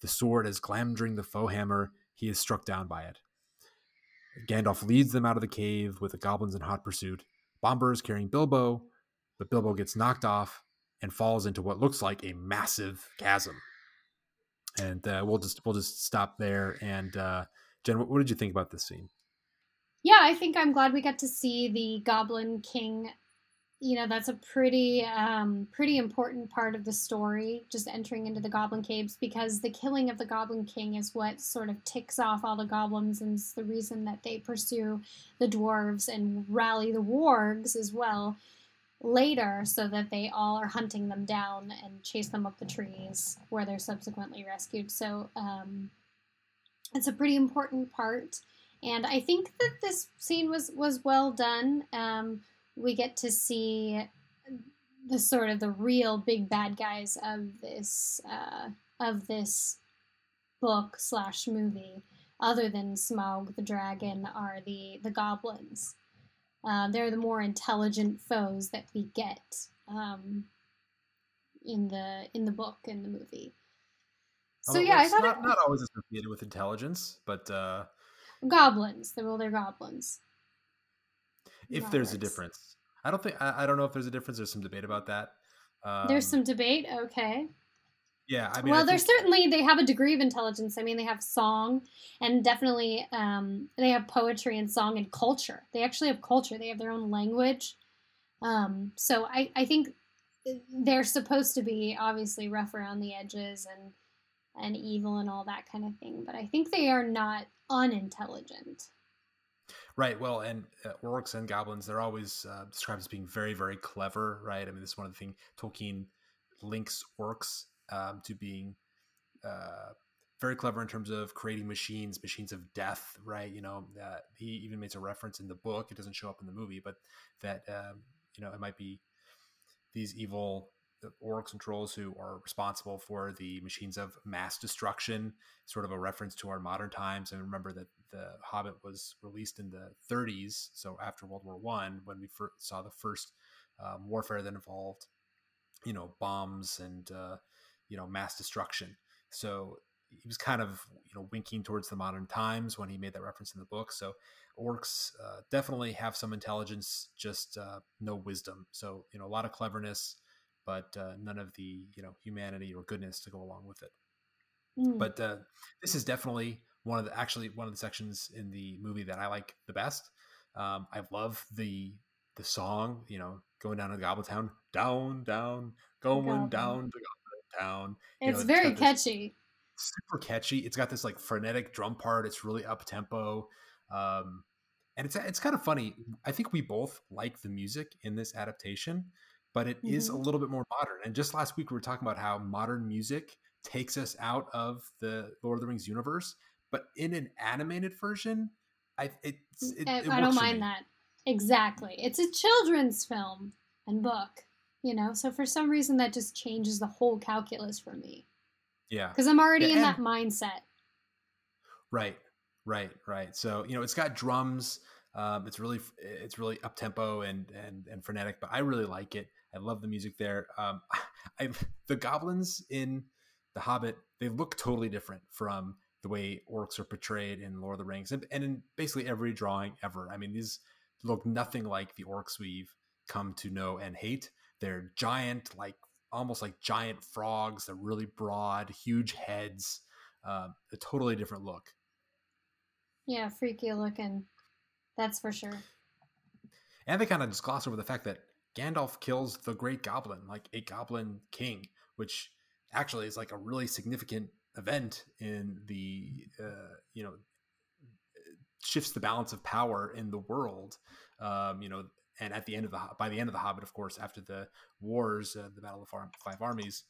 the sword as Glamdring the foehammer, he is struck down by it. Gandalf leads them out of the cave with the goblins in hot pursuit. Bombur is carrying Bilbo, but Bilbo gets knocked off and falls into what looks like a massive chasm. And uh, we'll just we'll just stop there. And uh, Jen, what, what did you think about this scene? Yeah, I think I'm glad we got to see the Goblin King you know that's a pretty um, pretty important part of the story just entering into the goblin caves because the killing of the goblin king is what sort of ticks off all the goblins and is the reason that they pursue the dwarves and rally the wargs as well later so that they all are hunting them down and chase them up the trees where they're subsequently rescued. So um, it's a pretty important part. And i think that this scene was was well done. Um, we get to see the sort of the real big bad guys of this uh, of this book slash movie, other than Smaug the dragon, are the the goblins. Uh, they're the more intelligent foes that we get um, in the in the book and the movie. So yeah, I thought not, it, not always associated with intelligence, but uh, goblins. Well, they're goblins if there's a difference. I don't think I, I, don't know if there's a difference. There's some debate about that. Um, there's some debate. Okay. Yeah, I mean, well, I there's certainly they have a degree of intelligence. I mean, they have song, and definitely um, they have poetry and song and culture. They actually have culture. They have their own language. Um, so I, I think they're supposed to be obviously rough around the edges and and evil and all that kind of thing. But I think they are not unintelligent. Right. Well, and uh, orcs and goblins, they're always uh, described as being very, very clever, right? I mean, this is one of the things Tolkien links orcs um, to being uh, very clever in terms of creating machines, machines of death, right? You know, uh, he even makes a reference in the book. It doesn't show up in the movie, but that, um, you know, it might be these evil orcs and trolls who are responsible for the machines of mass destruction, sort of a reference to our modern times. And remember that the Hobbit was released in the 30s, so after World War One, when we saw the first um, warfare that involved, you know, bombs and uh, you know mass destruction. So he was kind of you know winking towards the modern times when he made that reference in the book. So orcs uh, definitely have some intelligence, just uh, no wisdom. So you know a lot of cleverness, but uh, none of the you know humanity or goodness to go along with it. Mm. But uh, this is definitely one of the actually one of the sections in the movie that I like the best. Um, I love the the song, you know, going down to Goblin Town, down, down, going down to Goblin Town. It's know, very it's catchy. Super catchy. It's got this like frenetic drum part. It's really up tempo. Um, and it's it's kind of funny. I think we both like the music in this adaptation, but it mm-hmm. is a little bit more modern. And just last week we were talking about how modern music takes us out of the Lord of the Rings universe but in an animated version, I it, it, it I don't mind that exactly. It's a children's film and book, you know. So for some reason, that just changes the whole calculus for me. Yeah, because I'm already yeah, in that mindset. Right, right, right. So you know, it's got drums. Um, it's really it's really up tempo and and and frenetic, but I really like it. I love the music there. Um, [LAUGHS] I the goblins in The Hobbit they look totally different from the way orcs are portrayed in Lord of the Rings and, and in basically every drawing ever. I mean, these look nothing like the orcs we've come to know and hate. They're giant, like almost like giant frogs. They're really broad, huge heads. Uh, a totally different look. Yeah, freaky looking. That's for sure. And they kind of just gloss over the fact that Gandalf kills the Great Goblin, like a Goblin King, which actually is like a really significant event in the uh, you know shifts the balance of power in the world. Um, you know, and at the end of the by the end of the Hobbit, of course, after the wars, uh, the Battle of Five Armies,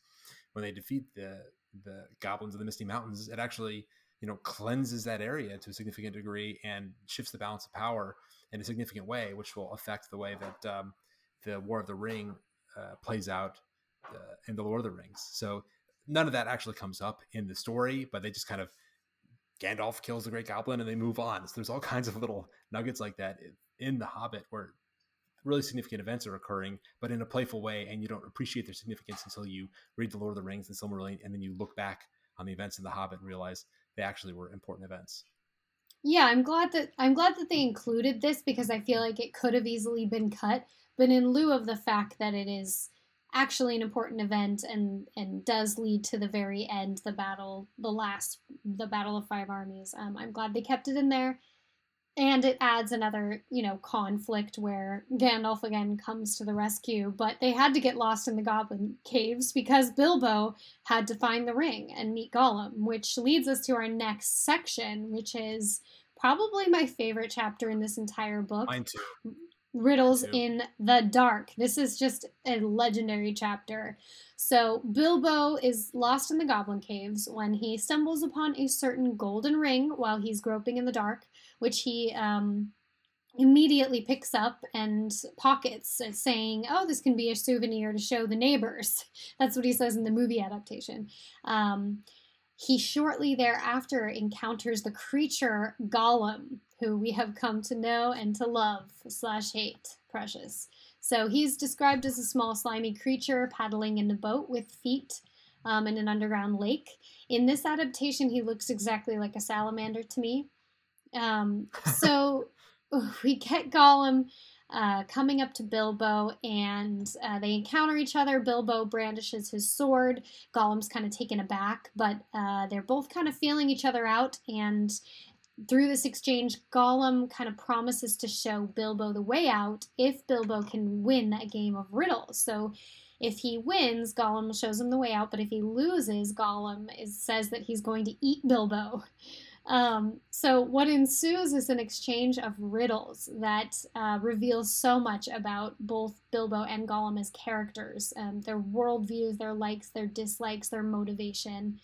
when they defeat the the goblins of the Misty Mountains, it actually you know cleanses that area to a significant degree and shifts the balance of power in a significant way, which will affect the way that um, the War of the Ring uh, plays out uh, in the Lord of the Rings. So none of that actually comes up in the story, but they just kind of Gandalf kills the Great Goblin and they move on. So there's all kinds of little nuggets like that in the Hobbit where really significant events are occurring, but in a playful way, and you don't appreciate their significance until you read the Lord of the Rings and Silmarillion, and then you look back on the events in the Hobbit and realize they actually were important events. Yeah, I'm glad that I'm glad that they included this because I feel like it could have easily been cut, but in lieu of the fact that it is actually an important event and and does lead to the very end, the battle, the last, the battle of five armies. Um, I'm glad they kept it in there, and it adds another you know conflict where Gandalf again comes to the rescue, but they had to get lost in the Goblin caves because Bilbo had to find the ring and meet Gollum, which leads us to our next section, which is probably my favorite chapter in this entire book. Mine too riddles in the dark. This is just a legendary chapter. So, Bilbo is lost in the goblin caves when he stumbles upon a certain golden ring while he's groping in the dark, which he um, immediately picks up and pockets, uh, saying, Oh, this can be a souvenir to show the neighbors. [LAUGHS] That's what he says in the movie adaptation. Um, he shortly thereafter encounters the creature Gollum, who we have come to know and to love slash hate, precious. So he's described as a small slimy creature paddling in a boat with feet um, in an underground lake. In this adaptation, he looks exactly like a salamander to me. Um, [LAUGHS] so we get Gollum uh, coming up to Bilbo, and uh, they encounter each other. Bilbo brandishes his sword. Gollum's kind of taken aback, but uh, they're both kind of feeling each other out. And through this exchange, Gollum kind of promises to show Bilbo the way out if Bilbo can win that game of riddles. So if he wins, Gollum shows him the way out, but if he loses, Gollum is, says that he's going to eat Bilbo. Um, so what ensues is an exchange of riddles that uh, reveals so much about both Bilbo and Gollum as characters, um, their worldviews, their likes, their dislikes, their motivation.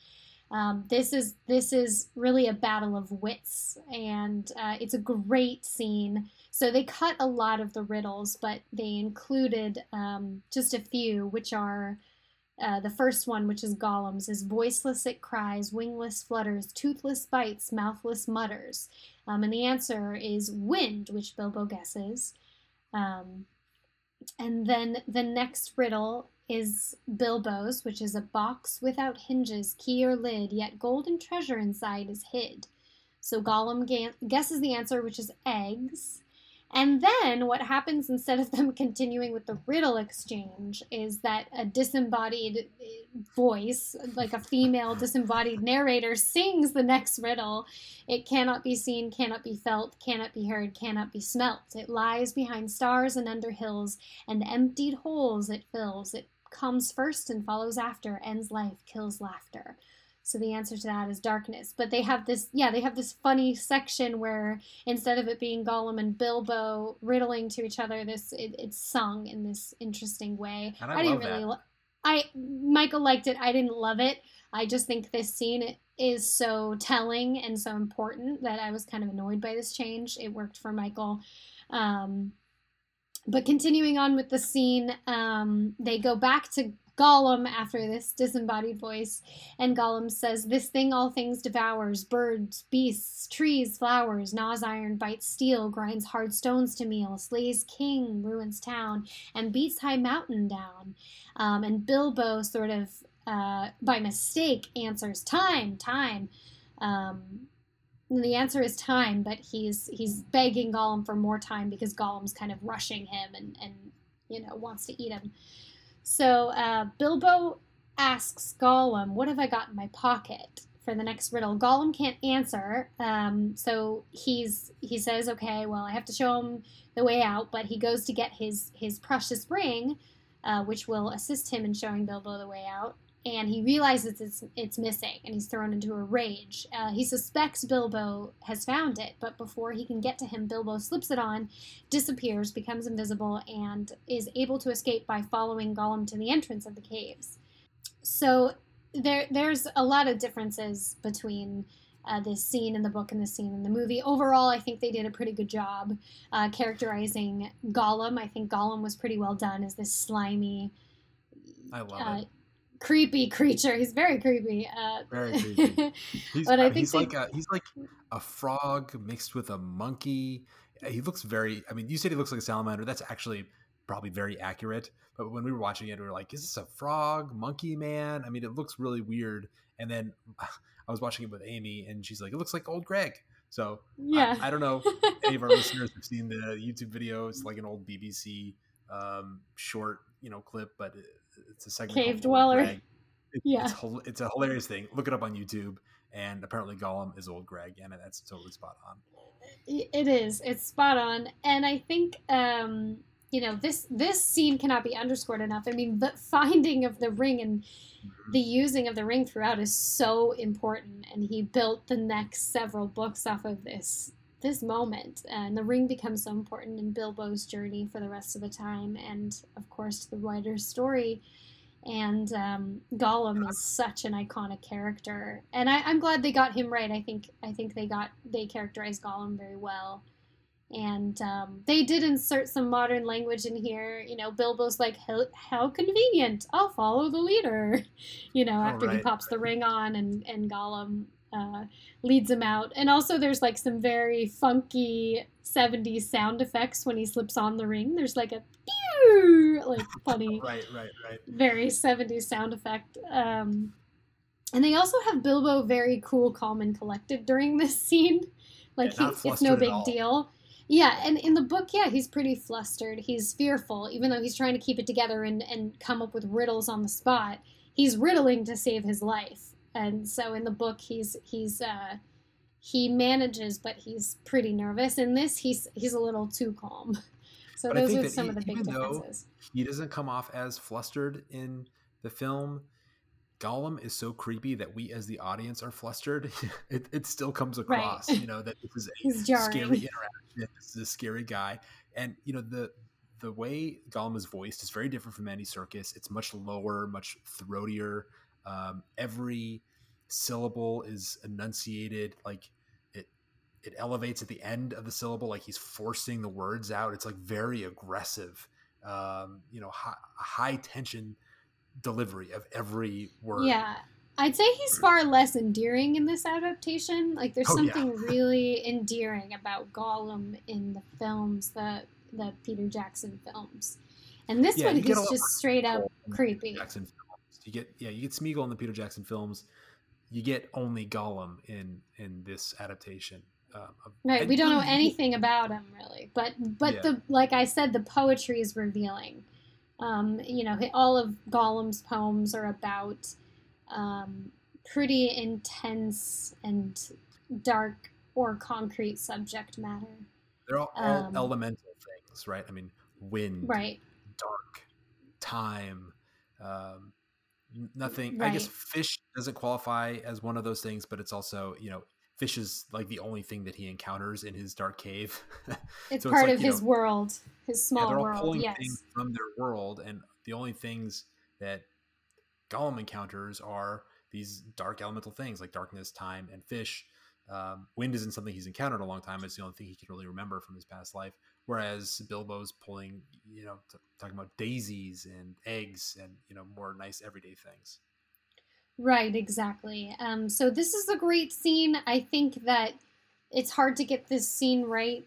Um, this is this is really a battle of wits, and uh, it's a great scene. So they cut a lot of the riddles, but they included um, just a few, which are uh, the first one, which is Gollum's, is voiceless it cries, wingless flutters, toothless bites, mouthless mutters. Um, and the answer is wind, which Bilbo guesses. Um, and then the next riddle is Bilbo's, which is a box without hinges, key or lid, yet golden treasure inside is hid. So Gollum guesses the answer, which is eggs. And then what happens instead of them [LAUGHS] continuing with the riddle exchange is that a disembodied eh, voice, like a female disembodied narrator, sings the next riddle. It cannot be seen, cannot be felt, cannot be heard, cannot be smelt. It lies behind stars and under hills, and emptied holes it fills. It comes first and follows after, ends life, kills laughter. So the answer to that is darkness. But they have this, yeah, they have this funny section where instead of it being Gollum and Bilbo riddling to each other, this it, it's sung in this interesting way. And I, I didn't really. Lo- I Michael liked it. I didn't love it. I just think this scene is so telling and so important that I was kind of annoyed by this change. It worked for Michael. Um, but continuing on with the scene, um, they go back to Gollum after this disembodied voice. And Gollum says, This thing all things devours birds, beasts, trees, flowers, gnaws iron, bites steel, grinds hard stones to meal, slays king, ruins town, and beats high mountain down. Um, and Bilbo sort of uh, by mistake answers time, time. Um, the answer is time, but he's he's begging Gollum for more time because Gollum's kind of rushing him and and you know wants to eat him. So uh, Bilbo asks Gollum, "What have I got in my pocket?" For the next riddle, Gollum can't answer, um, so he's he says, "Okay, well, I have to show him the way out." But he goes to get his his precious ring, uh, which will assist him in showing Bilbo the way out and he realizes it's it's missing and he's thrown into a rage. Uh, he suspects Bilbo has found it, but before he can get to him, Bilbo slips it on, disappears, becomes invisible, and is able to escape by following Gollum to the entrance of the caves. So there there's a lot of differences between. Uh, this scene in the book and the scene in the movie. Overall, I think they did a pretty good job uh, characterizing Gollum. I think Gollum was pretty well done as this slimy, I love uh, it creepy creature. He's very creepy. Uh, very creepy. [LAUGHS] He's, but I, think he's they... like a, he's like a frog mixed with a monkey. He looks very. I mean, you said he looks like a salamander. That's actually probably very accurate. But when we were watching it, we were like, "Is this a frog monkey man?" I mean, it looks really weird. And then [LAUGHS] I was watching it with Amy, and she's like, "It looks like old Greg." So yeah, I, I don't know any of our listeners have seen the YouTube video. It's like an old BBC um, short, you know, clip, but it's a segment cave dweller. [LAUGHS] It, yeah, it's, it's, a hilarious thing. Look it up on YouTube. And apparently, Gollum is old Greg, and that's totally spot on. It is. It's spot on, and I think um, you know this this scene cannot be underscored enough. I mean, the [LAUGHS] finding of the ring and mm-hmm. the using of the ring throughout is so important, and he built the next several books off of this this moment. And the ring becomes so important in Bilbo's journey for the rest of the time, and of course to the wider story. And um, Gollum is such an iconic character, and I, am glad they got him right. I think I think they got they characterized Gollum very well, and um, they did insert some modern language in here. You know, Bilbo's like, "How, how convenient! I'll follow the leader." [LAUGHS] You know, after right. he pops the ring on, and and Gollum uh, leads him out. And also, there's like some very funky 70s sound effects when he slips on the ring. There's like a pew, like funny, [LAUGHS] right, right, right, very 70s sound effect. Um, and they also have Bilbo very cool, calm, and collected during this scene. Like yeah, he, it's no big deal. Yeah, and in the book, yeah, he's pretty flustered. He's fearful, even though he's trying to keep it together and, and come up with riddles on the spot. He's riddling to save his life and so in the book he's he's uh, he manages, but he's pretty nervous. In this, he's he's a little too calm. [LAUGHS] So but those are some he, of the big differences. he doesn't come off as flustered in the film. Gollum is so creepy that we, as the audience, are flustered. [LAUGHS] it, it still comes across, right. you know, that this is [LAUGHS] a scary interaction. This is a scary guy, and you know the the way Gollum is voiced is very different from Andy Serkis. It's much lower, much throatier. Um, every syllable is enunciated like it it elevates at the end of the syllable, like he's forcing the words out. It's like very aggressive, um, you know, high, high tension delivery of every word. Yeah. I'd say he's far less endearing in this adaptation. Like there's oh, something yeah. really endearing about Gollum in the films, the the Peter Jackson films. And this yeah, one he's just straight up creepy. Jackson films. You get yeah, you get Smeagol in the Peter Jackson films. You get only Gollum in in this adaptation. Um, right, we don't know anything about him really, but but yeah. the like I said, the poetry is revealing. Um, you know, all of Gollum's poems are about um, pretty intense and dark or concrete subject matter. They're all, all um, elemental things, right? I mean, wind, right, dark, time, um, nothing. Right. I guess fish doesn't qualify as one of those things, but it's also you know fish is like the only thing that he encounters in his dark cave. [LAUGHS] it's so part it's like, of his know, world, his small yeah, world. yes, things from their world, and the only things that Gollum encounters are these dark elemental things like darkness, time, and fish. Um, wind isn't something he's encountered a long time. It's the only thing he can really remember from his past life. whereas Bilbo's pulling, you know, t- talking about daisies and eggs and you know more nice everyday things. Right, exactly. Um, so this is a great scene. I think that it's hard to get this scene right,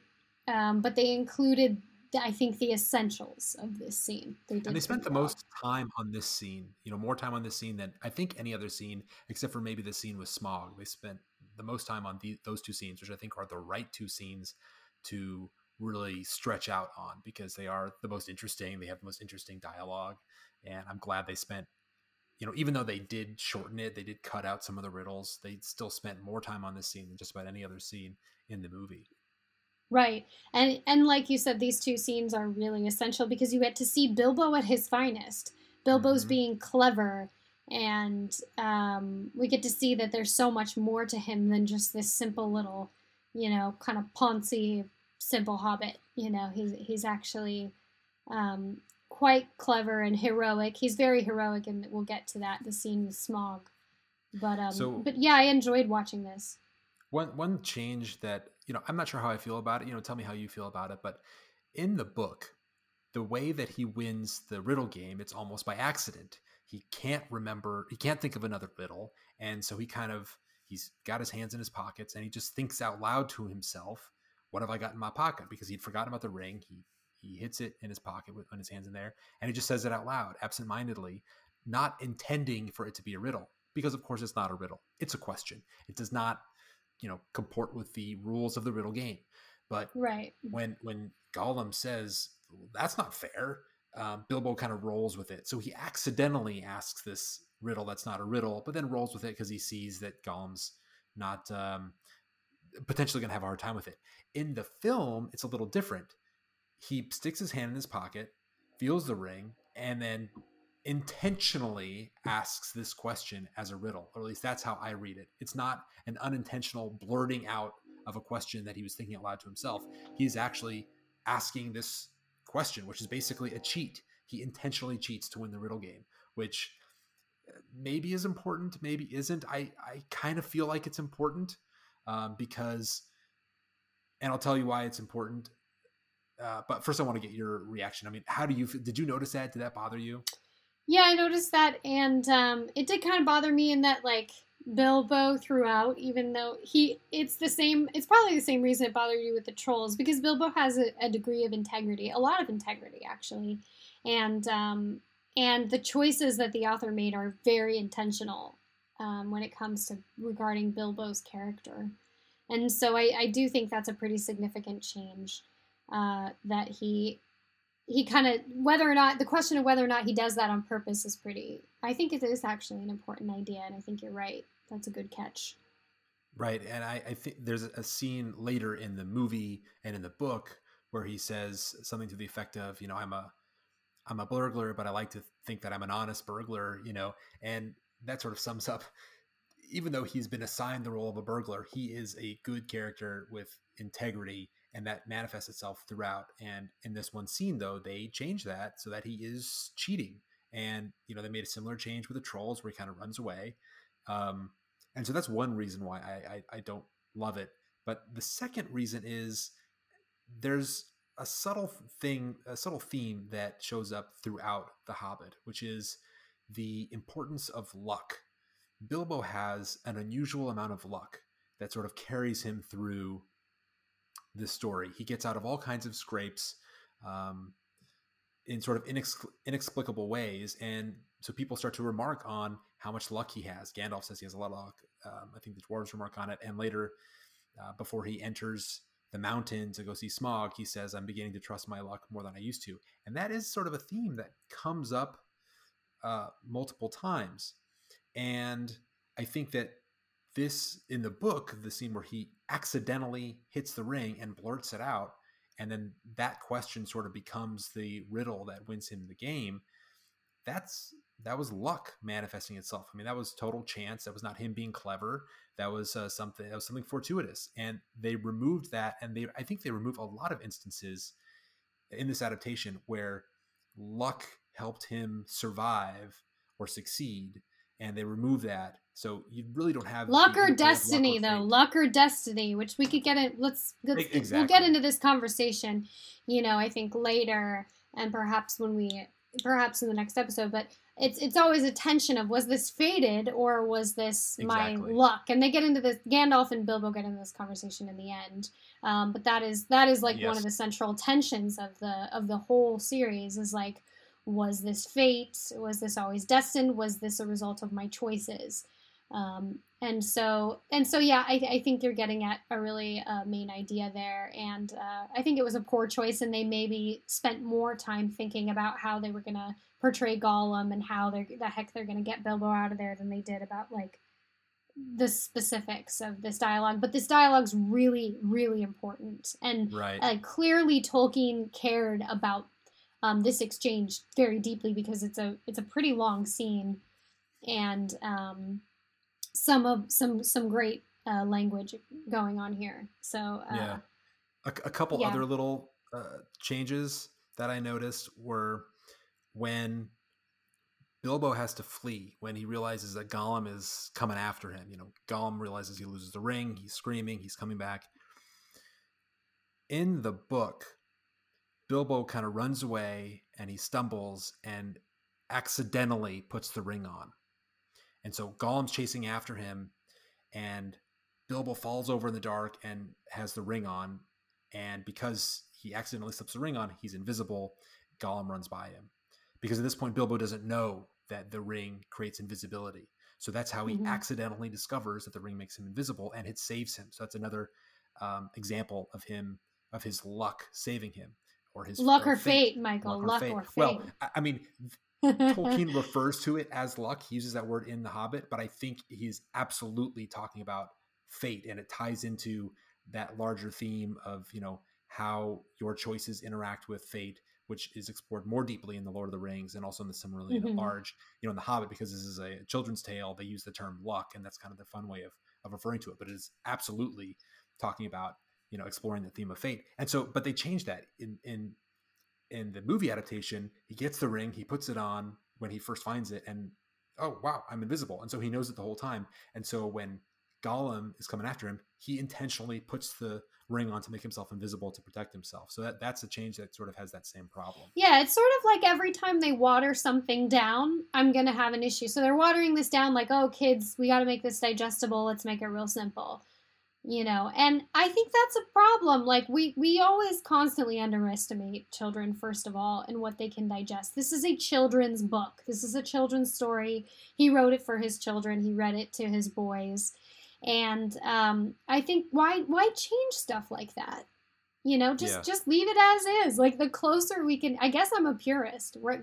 um, but they included, I think, the essentials of this scene. They did and they spent the well. most time on this scene. You know, more time on this scene than I think any other scene, except for maybe the scene with Smaug. They spent the most time on the, those two scenes, which I think are the right two scenes to really stretch out on because they are the most interesting. They have the most interesting dialogue, and I'm glad they spent you know, even though they did shorten it, they did cut out some of the riddles. They still spent more time on this scene than just about any other scene in the movie. Right. And and like you said, these two scenes are really essential because you get to see Bilbo at his finest. Bilbo's mm-hmm. being clever and um, we get to see that there's so much more to him than just this simple little, you know, kind of poncy, simple hobbit. You know, he's he's actually um, quite clever and heroic. He's very heroic, and we'll get to that. The scene with Smaug. but um, so, but yeah, I enjoyed watching this. One one change that you know, I'm not sure how I feel about it. You know, tell me how you feel about it. But in the book, the way that he wins the riddle game, it's almost by accident. He can't remember, he can't think of another riddle, and so he kind of he's got his hands in his pockets and he just thinks out loud to himself, "What have I got in my pocket?" Because he'd forgotten about the ring. He he hits it in his pocket with his hands in there, and he just says it out loud, absentmindedly, not intending for it to be a riddle. Because of course it's not a riddle; it's a question. It does not, you know, comport with the rules of the riddle game. But right when when Gollum says that's not fair, um, Bilbo kind of rolls with it. So he accidentally asks this riddle that's not a riddle, but then rolls with it because he sees that Gollum's not um, potentially going to have a hard time with it. In the film, it's a little different he sticks his hand in his pocket, feels the ring, and then intentionally asks this question as a riddle, or at least that's how I read it. It's not an unintentional blurting out of a question that he was thinking out loud to himself. He's actually asking this question, which is basically a cheat. He intentionally cheats to win the riddle game, which uh, maybe is important, maybe isn't. I, I kind of feel like it's important um, because, and I'll tell you why it's important. Uh, but first, I want to get your reaction. I mean, how do you did you notice that? Did that bother you? Yeah, I noticed that, and um, it did kind of bother me in that like Bilbo throughout, even though he it's the same. It's probably the same reason it bothered you with the trolls because Bilbo has a, a degree of integrity, a lot of integrity actually, and um, and the choices that the author made are very intentional um, when it comes to regarding Bilbo's character, and so I, I do think that's a pretty significant change uh, that he he kind of whether or not the question of whether or not he does that on purpose is pretty i think it is actually an important idea and i think you're right. That's a good catch. Right and i, I think there's a scene later in the movie and in the book where he says something to the effect of you know i'm a i'm a burglar but i like to think that i'm an honest burglar you know and that sort of sums up even though he's been assigned the role of a burglar he is a good character with integrity and that manifests itself throughout. And in this one scene, though, they change that so that he is cheating. And you know, they made a similar change with the trolls where he kind of runs away. Um, and so that's one reason why I, I, I don't love it. But the second reason is there's a subtle thing, a subtle theme that shows up throughout The Hobbit, which is the importance of luck. Bilbo has an unusual amount of luck that sort of carries him through this story. He gets out of all kinds of scrapes um, in sort of inex- inexplicable ways, and so people start to remark on how much luck he has. Gandalf says he has a lot of luck. Um, I think the dwarves remark on it, and later, uh, before he enters the mountain to go see Smaug, he says, "I'm beginning to trust my luck more than I used to," and that is sort of a theme that comes up uh, multiple times, and I think that this in the book the scene where he accidentally hits the ring and blurts it out and then that question sort of becomes the riddle that wins him the game that's that was luck manifesting itself. I mean that was total chance. That was not him being clever. That was uh, something that was something fortuitous. And they removed that and they i think they remove a lot of instances in this adaptation where luck helped him survive or succeed and they remove that So you really don't have luck or destiny, or though. Luck or destiny, which we could get in. Let's, let's E- we'll get into this conversation. You know, I think later, and perhaps when we, perhaps in the next episode. But it's it's always a tension of was this fated or was this Exactly. my luck? And they get into this. Gandalf and Bilbo get into this conversation in the end. Um, but that is that is like one of the central tensions of the of the whole series. Is like, was this fate? Was this always destined? Was this a result of my choices? Um, and so and so yeah I, I think you're getting at a really uh, main idea there. And uh, i think it was a poor choice and they maybe spent more time thinking about how they were going to portray gollum and how they're the heck they're going to get bilbo out of there than they did about like the specifics of this dialogue. But this dialogue's really really important. And Right. uh, clearly Tolkien cared about um, this exchange very deeply because it's a it's a pretty long scene, and um, some of some some great uh, language going on here. So uh, yeah. A, a couple yeah. other little uh, changes that I noticed were when Bilbo has to flee when he realizes that Gollum is coming after him. You know, Gollum realizes he loses the ring. He's screaming. He's coming back. In the book, Bilbo kind of runs away and he stumbles and accidentally puts the ring on. And so Gollum's chasing after him, and Bilbo falls over in the dark and has the ring on. And because he accidentally slips the ring on, he's invisible. Gollum runs by him. Because at this point, Bilbo doesn't know that the ring creates invisibility. So that's how he Mhm. accidentally discovers that the ring makes him invisible and it saves him. So that's another um, example of him, of his luck saving him. Or his luck or fate, Michael. Luck or fate. or fate. Well, I mean, Tolkien [LAUGHS] refers to it as luck. He uses that word in The Hobbit, but I think he's absolutely talking about fate, and it ties into that larger theme of you know how your choices interact with fate, which is explored more deeply in the Lord of the Rings and also in the Silmarillion at Mhm. large. You know, in The Hobbit, because this is a children's tale, they use the term luck, and that's kind of the fun way of of referring to it. But it is absolutely talking about you know exploring the theme of fate. And so, but they changed that in in in the movie adaptation, he gets the ring, he puts it on when he first finds it, and oh wow, I'm invisible. And so he knows it the whole time. And so when Gollum is coming after him, he intentionally puts the ring on to make himself invisible to protect himself. So that that's a change that sort of has that same problem. Yeah, it's sort of like every time they water something down, I'm to have an issue. So they're watering this down like, oh, kids, we got to make this digestible. Let's make it real simple. You know, and I think that's a problem. Like we we always constantly underestimate children first of all and what they can digest. This is a children's book. This is a children's story. He wrote it for his children. He read it to his boys. And um, I think why why change stuff like that? You know, just Yeah. just leave it as is. Like the closer we can, I guess I'm a purist. Right?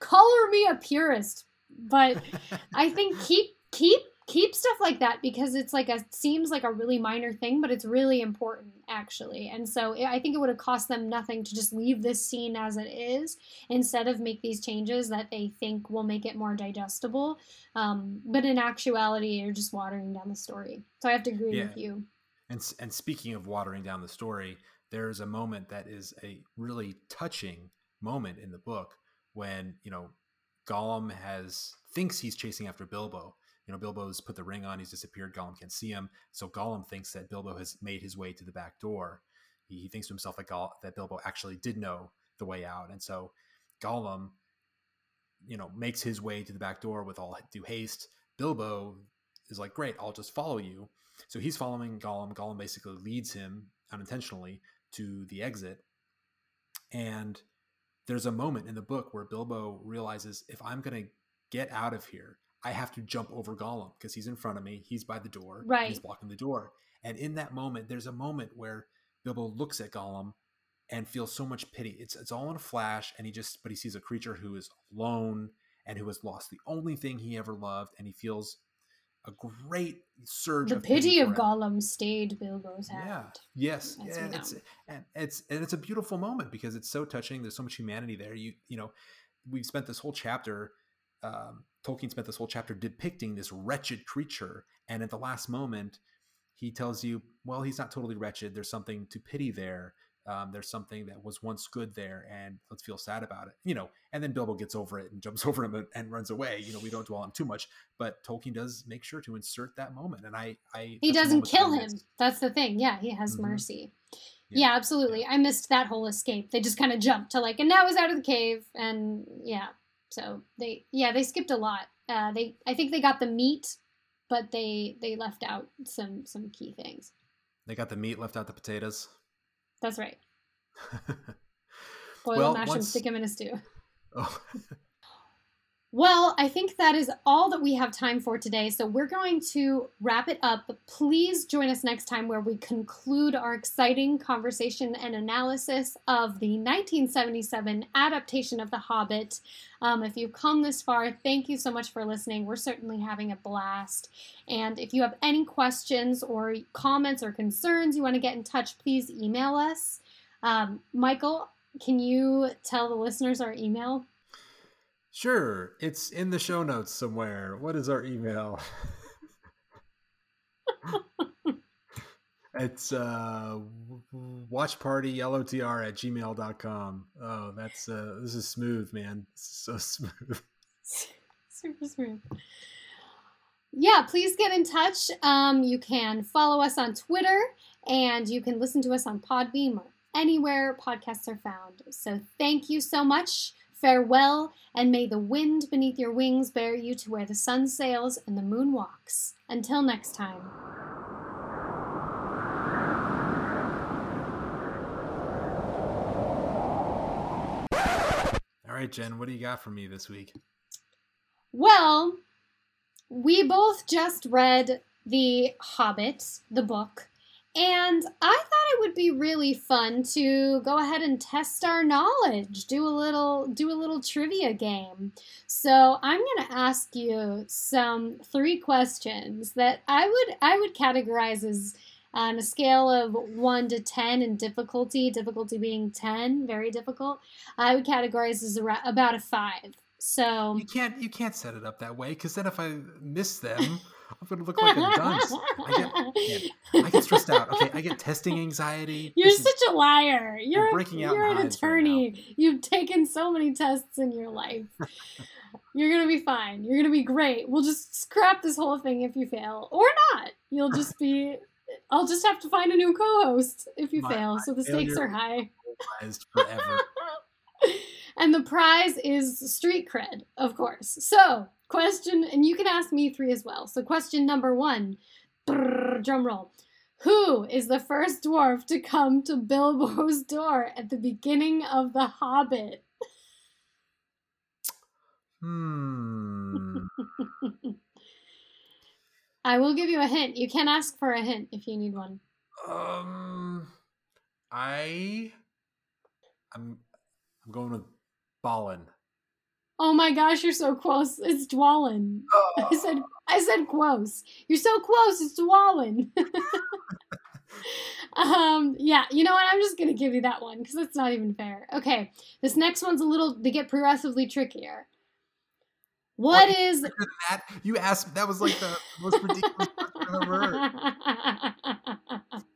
Color me a purist, but [LAUGHS] I think keep keep keep stuff like that because it's like a seems like a really minor thing, but it's really important actually. And so I I think it would have cost them nothing to just leave this scene as it is instead of make these changes that they think will make it more digestible. Um, but in actuality, you're just watering down the story. So I have to agree Yeah. with you. And and speaking of watering down the story, there's a moment that is a really touching moment in the book when you know Gollum has thinks he's chasing after Bilbo. You know, Bilbo's put the ring on, he's disappeared. Gollum can't see him, so Gollum thinks that Bilbo has made his way to the back door. He, he thinks to himself that Goll- that Bilbo actually did know the way out, and so Gollum, you know, makes his way to the back door with all due haste. Bilbo is like, "Great, I'll just follow you." So he's following Gollum. Gollum basically leads him unintentionally to the exit. And there's a moment in the book where Bilbo realizes if I'm going to get out of here, I have to jump over Gollum because he's in front of me. He's by the door. Right. He's blocking the door. And in that moment, there's a moment where Bilbo looks at Gollum and feels so much pity. It's it's all in a flash, and he just but he sees a creature who is alone and who has lost the only thing he ever loved, and he feels a great surge The of pity of. Gollum stayed Bilbo's hand. Yeah. Yes. Yeah, it's and it's and it's a beautiful moment because it's so touching. There's so much humanity there. You you know, we've spent this whole chapter. Um, Tolkien spent this whole chapter depicting this wretched creature, and at the last moment, he tells you, "Well, he's not totally wretched. There's something to pity there Um, there's something that was once good there, and let's feel sad about it. You know, and then Bilbo gets over it and jumps [LAUGHS] over him and, and runs away. You know, we don't dwell on too much, but Tolkien does make sure to insert that moment, and I, I he doesn't kill him. That's the thing. Yeah, he has Mhm. mercy. Yeah. Yeah. absolutely. I missed that whole escape. They just kind of jumped to like, and now he's out of the cave, and yeah. So they, yeah, they skipped a lot. Uh, they, I think they got the meat, but they they left out some some key things. They got the meat, left out the potatoes. That's right. [LAUGHS] Boil Well, them, mash them, once- stick them in a stew. oh, [LAUGHS] Well, I think that is all that we have time for today. So we're going to wrap it up. Please join us next time where we conclude our exciting conversation and analysis of the 1977 adaptation of The Hobbit. Um, if you've come this far, thank you so much for listening. We're certainly having a blast. And if you have any questions or comments or concerns you want to get in touch, please email us. Um, Michael, can you tell the listeners our email? Sure. It's in the show notes somewhere. What is our email? it's uh watch party lotr at gmail.com oh that's uh this is smooth man so [LAUGHS] smooth Super smooth. Yeah, please get in touch. Um, you can follow us on Twitter and you can listen to us on Podbean or anywhere podcasts are found. So thank you so much. Farewell, and may the wind beneath your wings bear you to where the sun sails and the moon walks. Until next time. all right jen what do you got for me this week Well, we both just read The Hobbit, the book, and I thought it would be really fun to go ahead and test our knowledge, do a little do a little trivia game. So, I'm going to ask you some three questions that I would I would categorize as on a scale of 1 to 10 in difficulty, difficulty being 10, very difficult. I would categorize as about a 5. So, you can't you can't set it up that way because then if i miss them [LAUGHS] [LAUGHS] i'm gonna look like a dunce I get, I get stressed out okay i get testing anxiety [LAUGHS] You're This is- such a liar. You're, breaking out you're an hives right attorney. You've taken so many tests in your life. [LAUGHS] you're to be fine. You're to be great. We'll just scrap this whole thing if you fail. Or not. You'll just be. I'll just have to find a new co host if you My- fail. So the stakes are high. and the prize is street cred, of course. So, question, and you can ask me three as well. So, question number one, brrr, drum roll. Who is the first dwarf to come to Bilbo's door at the beginning of The Hobbit? hmm [LAUGHS] I will give you a hint. You can ask for a hint if you need one. Um, I, I'm, I'm going with Balin. Oh my gosh, you're so close. It's Dwalin. I said I said close. You're so close, it's Dwalin. [LAUGHS] um, yeah, you know what? I'm just gonna give you that one because that's not even fair. Okay, this next one's a little they get progressively trickier. What is that, you asked. That was like the most ridiculous question I've ever heard. [LAUGHS]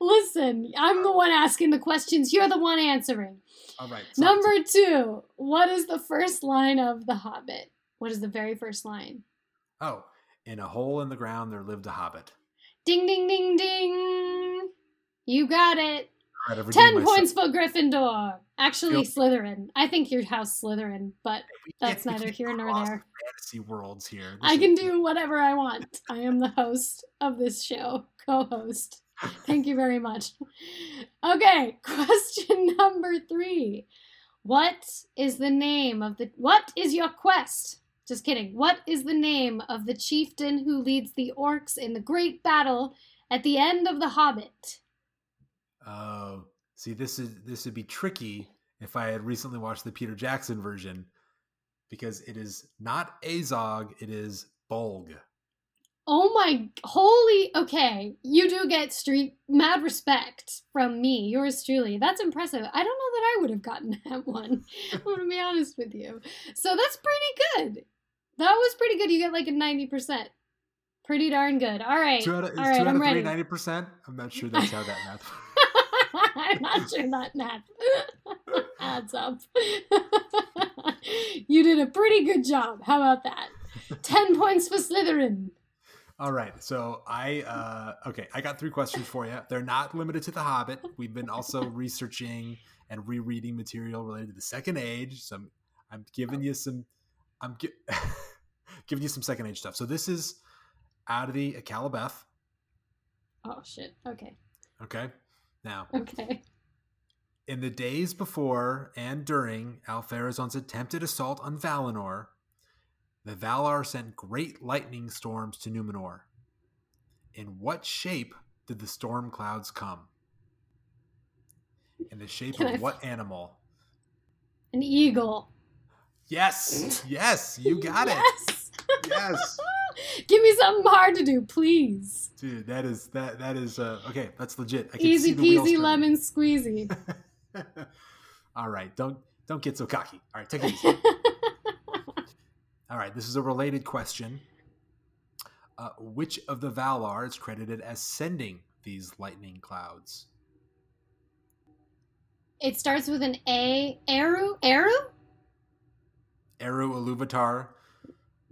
Listen, I'm the one asking the questions. You're the one answering. All right. sorry. Number two. What is the first line of The Hobbit? What is the very first line? Oh, in a hole in the ground there lived a hobbit. Ding, ding, ding, ding. You got it. Right, Ten points for Gryffindor. Actually, Feel- Slytherin. I think your house Slytherin, but that's neither here nor there. Fantasy worlds here. I can do whatever I want. I am the host of this show, co host. Thank you very much. Okay, [LAUGHS] question number three. What is the name of the. What is your quest? Just kidding. What is the name of the chieftain who leads the orcs in the great battle at the end of The Hobbit? Oh, see, this is this would be tricky if I had recently watched the Peter Jackson version, because it is not Azog, it is Bolg. Oh my holy okay. You do get street mad respect from me, yours truly. That's impressive. I don't know that I would have gotten [LAUGHS] that one. I'm gonna be honest with you. So that's pretty good. That was pretty good. You get like a 90%. Pretty darn good. All right. Two out of, All two right, out I'm of three ready. ninety percent? I'm not sure that's how that math. [LAUGHS] I'm not sure that math [LAUGHS] adds up. you did a pretty good job. How about that? 10 points for Slytherin. All right. So I uh okay, I got three questions for you. They're not limited to the Hobbit. We've been also [LAUGHS] researching and rereading material related to the Second Age. So I'm, I'm giving you some I'm gi- [LAUGHS] giving you some Second Age stuff. So this is out of the Akallabeth. Oh, shit. Okay. Okay. Now, Okay. in the days before and during Ar-Pharazon's attempted assault on Valinor, the Valar sent great lightning storms to Numenor. In what shape did the storm clouds come? In the shape Can of I- [LAUGHS] what animal? An eagle. Yes, yes, you [LAUGHS] got it. yes. Yes, [LAUGHS] Give me something hard to do, please. dude, that is that that is uh, okay. That's legit. Easy peasy lemon squeezy. All right, don't don't get so cocky. All right, take it easy. All right, this is a related question. Uh, which of the Valar is credited as sending these lightning clouds? it starts with an A. Eru? Eru? Eru Iluvatar.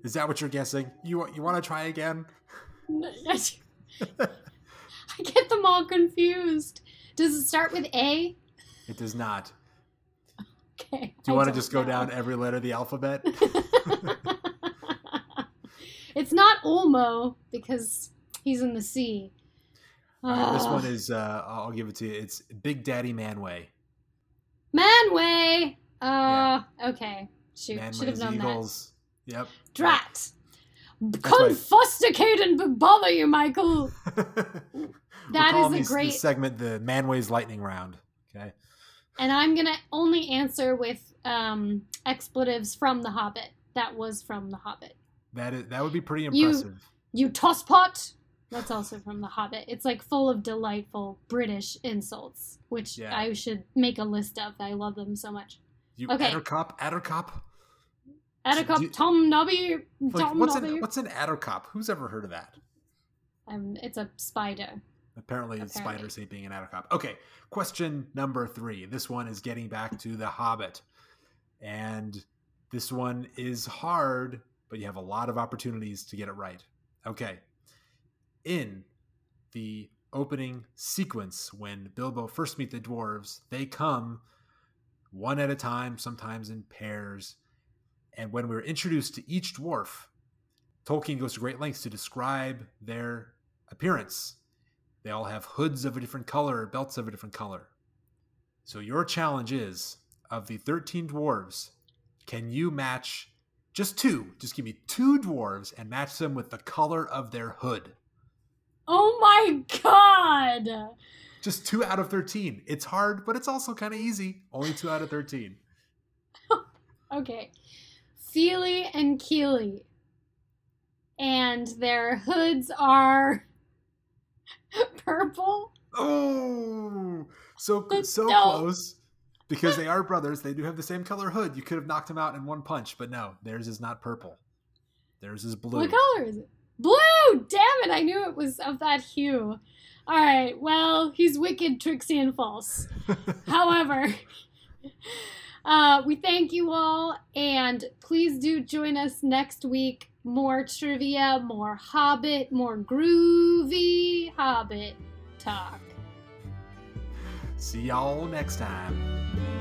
Is that what you're guessing? You you want to try again? [LAUGHS] I get them all confused. Does it start with A? It does not. Okay. [LAUGHS] Do you I want to just go know. down every letter of the alphabet? [LAUGHS] it's not Ulmo because he's in the sea. Right, this one is. Uh, I'll give it to you. It's Big Daddy Manwë. Manwë. Uh, okay. Shoot, should have Manwë's known that. Eagles. Yep. Drat. Confusticate and bother you, Michael. [LAUGHS] That is a great- segment the Manwë's Lightning Round. Okay. And I'm gonna only answer with um, expletives from The Hobbit. That was from The Hobbit. That is that would be pretty impressive. You tosspot. That's also from The Hobbit. It's like full of delightful British insults, which Yeah. I should make a list of. I love them so much. You okay. Attercop, Attercop. Do you- Tomnoddy, Like, Tom what's Nobby. an what's an Attercop? Who's ever heard of that? Um, it's a spider. Apparently, Apparently. spiders hate being an Attercop. Okay, question number three. This one is getting back to the Hobbit, and this one is hard, but you have a lot of opportunities to get it right. Okay, in the opening sequence when Bilbo first meet the dwarves, they come one at a time, sometimes in pairs. And when we're introduced to each dwarf, Tolkien goes to great lengths to describe their appearance. They all have hoods of a different color, belts of a different color. So your challenge is of the 13 dwarves, can you match just two? Just give me two dwarves and match them with the color of their hood. Oh my god! Just two out of 13. It's hard, but it's also kind of easy. Only two out of 13. [LAUGHS] Okay. Fili and Kili. And their hoods are [LAUGHS] purple. Oh, so so close. Because they [LAUGHS] are brothers, they do have the same color hood. You could have knocked them out in one punch, but no, theirs is not purple. Theirs is blue. What color is it? Blue! Damn it, I knew it was of that hue. Alright, well, he's wicked, tricksy, and false. [LAUGHS] However, uh, we thank you all, and please do join us next week. More trivia, more Hobbit, more groovy Hobbit talk. See y'all next time.